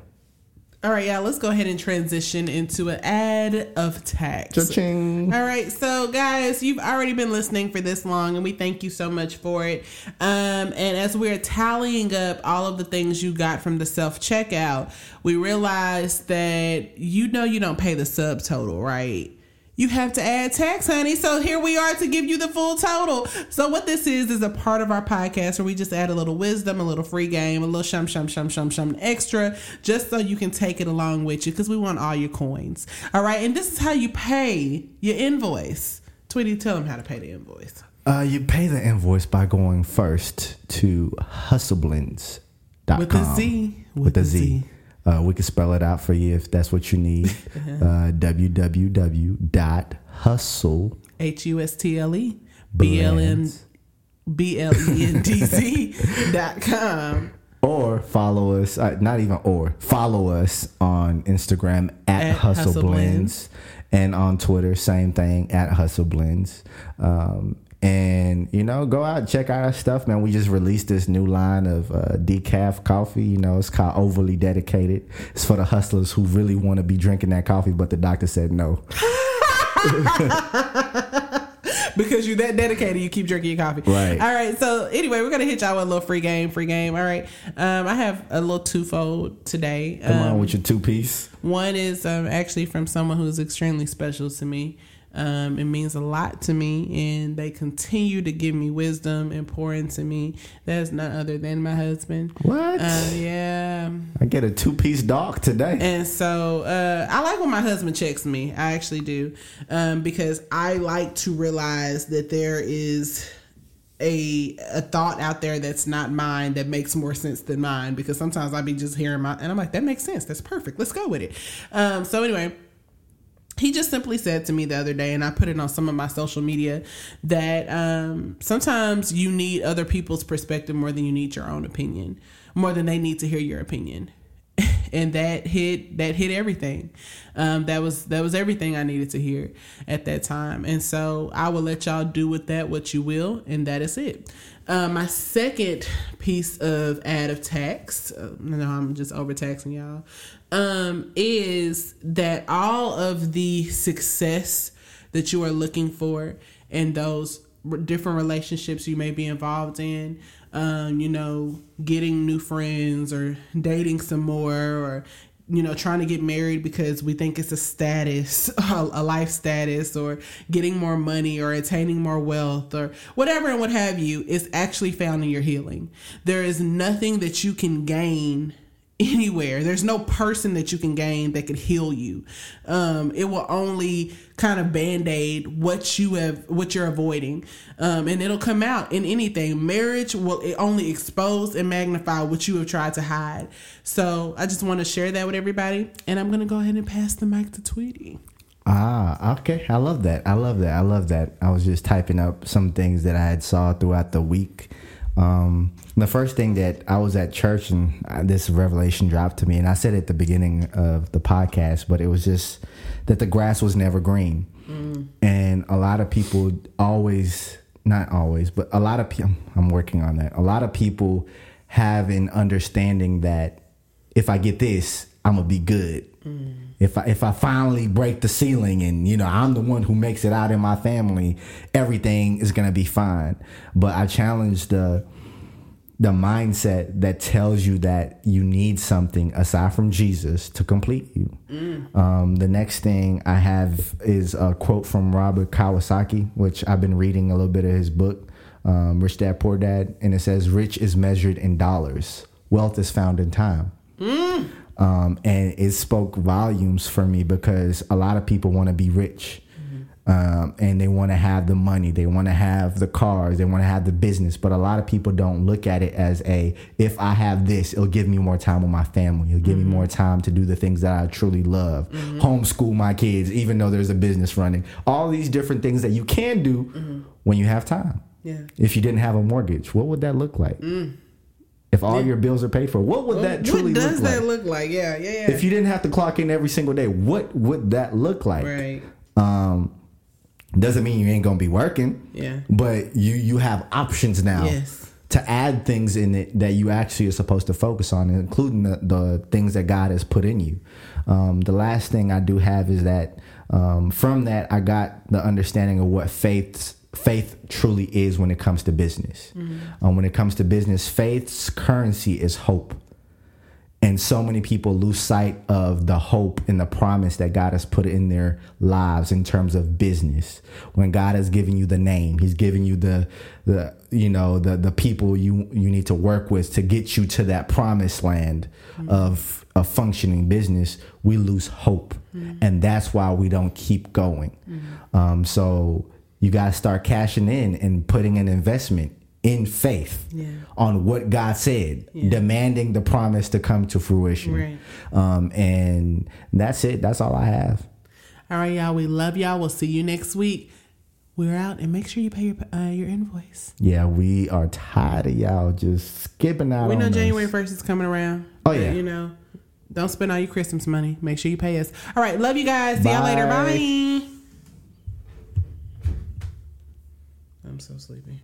All right, y'all, let's go ahead and transition into an ad of tax. Cha-ching. All right, so guys, you've already been listening for this long, and we thank you so much for it. Um, and as we're tallying up all of the things you got from the self checkout, we realized that you know you don't pay the subtotal, right? You have to add tax, honey. So here we are to give you the full total. So what this is is a part of our podcast where we just add a little wisdom, a little free game, a little shum shum shum shum shum extra, just so you can take it along with you because we want all your coins. All right, and this is how you pay your invoice. Tweety, tell them how to pay the invoice. uh, you pay the invoice by going first to hustleblendz.com. With a Z. With, a Z. Uh, we can spell it out for you if that's what you need. uh, www.hustle. H U S T L E B L N. B L E N D Z dot com. Or follow us, uh, not even or, follow us on Instagram at, At Hustle, Hustle Blendz. And on Twitter, same thing, at Hustle Blendz. Um, and, you know, go out, check out our stuff, man. We just released this new line of uh, decaf coffee. You know, it's called Overly Dedicated. It's for the hustlers who really want to be drinking that coffee, but the doctor said no. because you're that dedicated, you keep drinking your coffee. Right. All right. So anyway, we're gonna hit y'all with a little free game. Free game. All right. Um, I have a little twofold today. Come Um, on with your two piece. One is um, actually from someone who's extremely special to me. Um, it means a lot to me, and they continue to give me wisdom and pour into me. That's none other than my husband. What? Uh, yeah. I get a two piece dog today. And so uh, I like when my husband checks me. I actually do um, because I like to realize that there is a a thought out there that's not mine that makes more sense than mine. Because sometimes I be just hearing my and I'm like, that makes sense. That's perfect. Let's go with it. Um, so anyway he just simply said to me the other day, and I put it on some of my social media, that um, sometimes you need other people's perspective more than you need your own opinion, more than they need to hear your opinion. and that hit that hit everything. Um, that was that was everything I needed to hear at that time. And so I will let y'all do with that what you will, and that is it. Uh, my second piece of ad of tax, uh, no, I'm just overtaxing y'all, um, is that all of the success that you are looking for in those different relationships you may be involved in, um, you know, getting new friends or dating some more or you know, trying to get married because we think it's a status, a life status, or getting more money or attaining more wealth or whatever and what have you is actually found in your healing. There is nothing that you can gain anywhere. There's no person that you can gain that could heal you. Um, it will only kind of band aid what you have, what you're avoiding, um, and it'll come out in anything. Marriage will only expose and magnify what you have tried to hide. So I just want to share that with everybody, and I'm gonna go ahead and pass the mic to Tweety. Ah, okay. I love that. I love that. I love that. I was just typing up some things that I had saw throughout the week um, the first thing that I was at church and uh, this revelation dropped to me, and I said at the beginning of the podcast, but it was just that the grass was never green. Mm. And a lot of people always, not always, but a lot of people, I'm working on that. A lot of people have an understanding that if I get this, I'm gonna be good. Mm. If I if I finally break the ceiling and you know I'm the one who makes it out in my family, everything is gonna be fine. But I challenge the the mindset that tells you that you need something aside from Jesus to complete you. Mm. Um, the next thing I have is a quote from Robert Kiyosaki, which I've been reading a little bit of his book, um, Rich Dad Poor Dad, and it says, "Rich is measured in dollars, wealth is found in time." Mm. Um, and it spoke volumes for me because a lot of people want to be rich. Um, and they want to have the money, they want to have the cars, they want to have the business. But a lot of people don't look at it as a if I have this, it'll give me more time with my family. It'll give mm-hmm. me more time to do the things that I truly love. Mm-hmm. Homeschool my kids, even though there's a business running. All these different things that you can do mm-hmm. when you have time. Yeah. If you didn't have a mortgage, what would that look like? Mm. If all yeah. your bills are paid for, what would that truly look like? What does that look like? Yeah, yeah, yeah. If you didn't have to clock in every single day, what would that look like? Right. Um, doesn't mean you ain't gonna be working. Yeah. But you you have options now. Yes. To add things in it that you actually are supposed to focus on, including the, the things that God has put in you. Um, the last thing I do have is that um, from that I got the understanding of what faith's faith truly is when it comes to business. Mm-hmm. Um, when it comes to business, faith's currency is hope. And so many people lose sight of the hope and the promise that God has put in their lives in terms of business. When God has given you the name, He's given you the the you know the the people you you need to work with to get you to that promised land mm-hmm. of a functioning business. We lose hope, mm-hmm. and that's why we don't keep going. Mm-hmm. Um, so you got to start cashing in and putting an investment in faith yeah. on what God said, yeah. demanding the promise to come to fruition. Right. Um, and that's it. That's all I have. All right, y'all. We love y'all. We'll see you next week. We're out, and make sure you pay your uh, your invoice. Yeah, we are tired of y'all just skipping out. We know January first is coming around. Oh yeah, you know, don't spend all your Christmas money. Make sure you pay us. All right, love you guys. See Bye. y'all later. Bye. I'm so sleepy.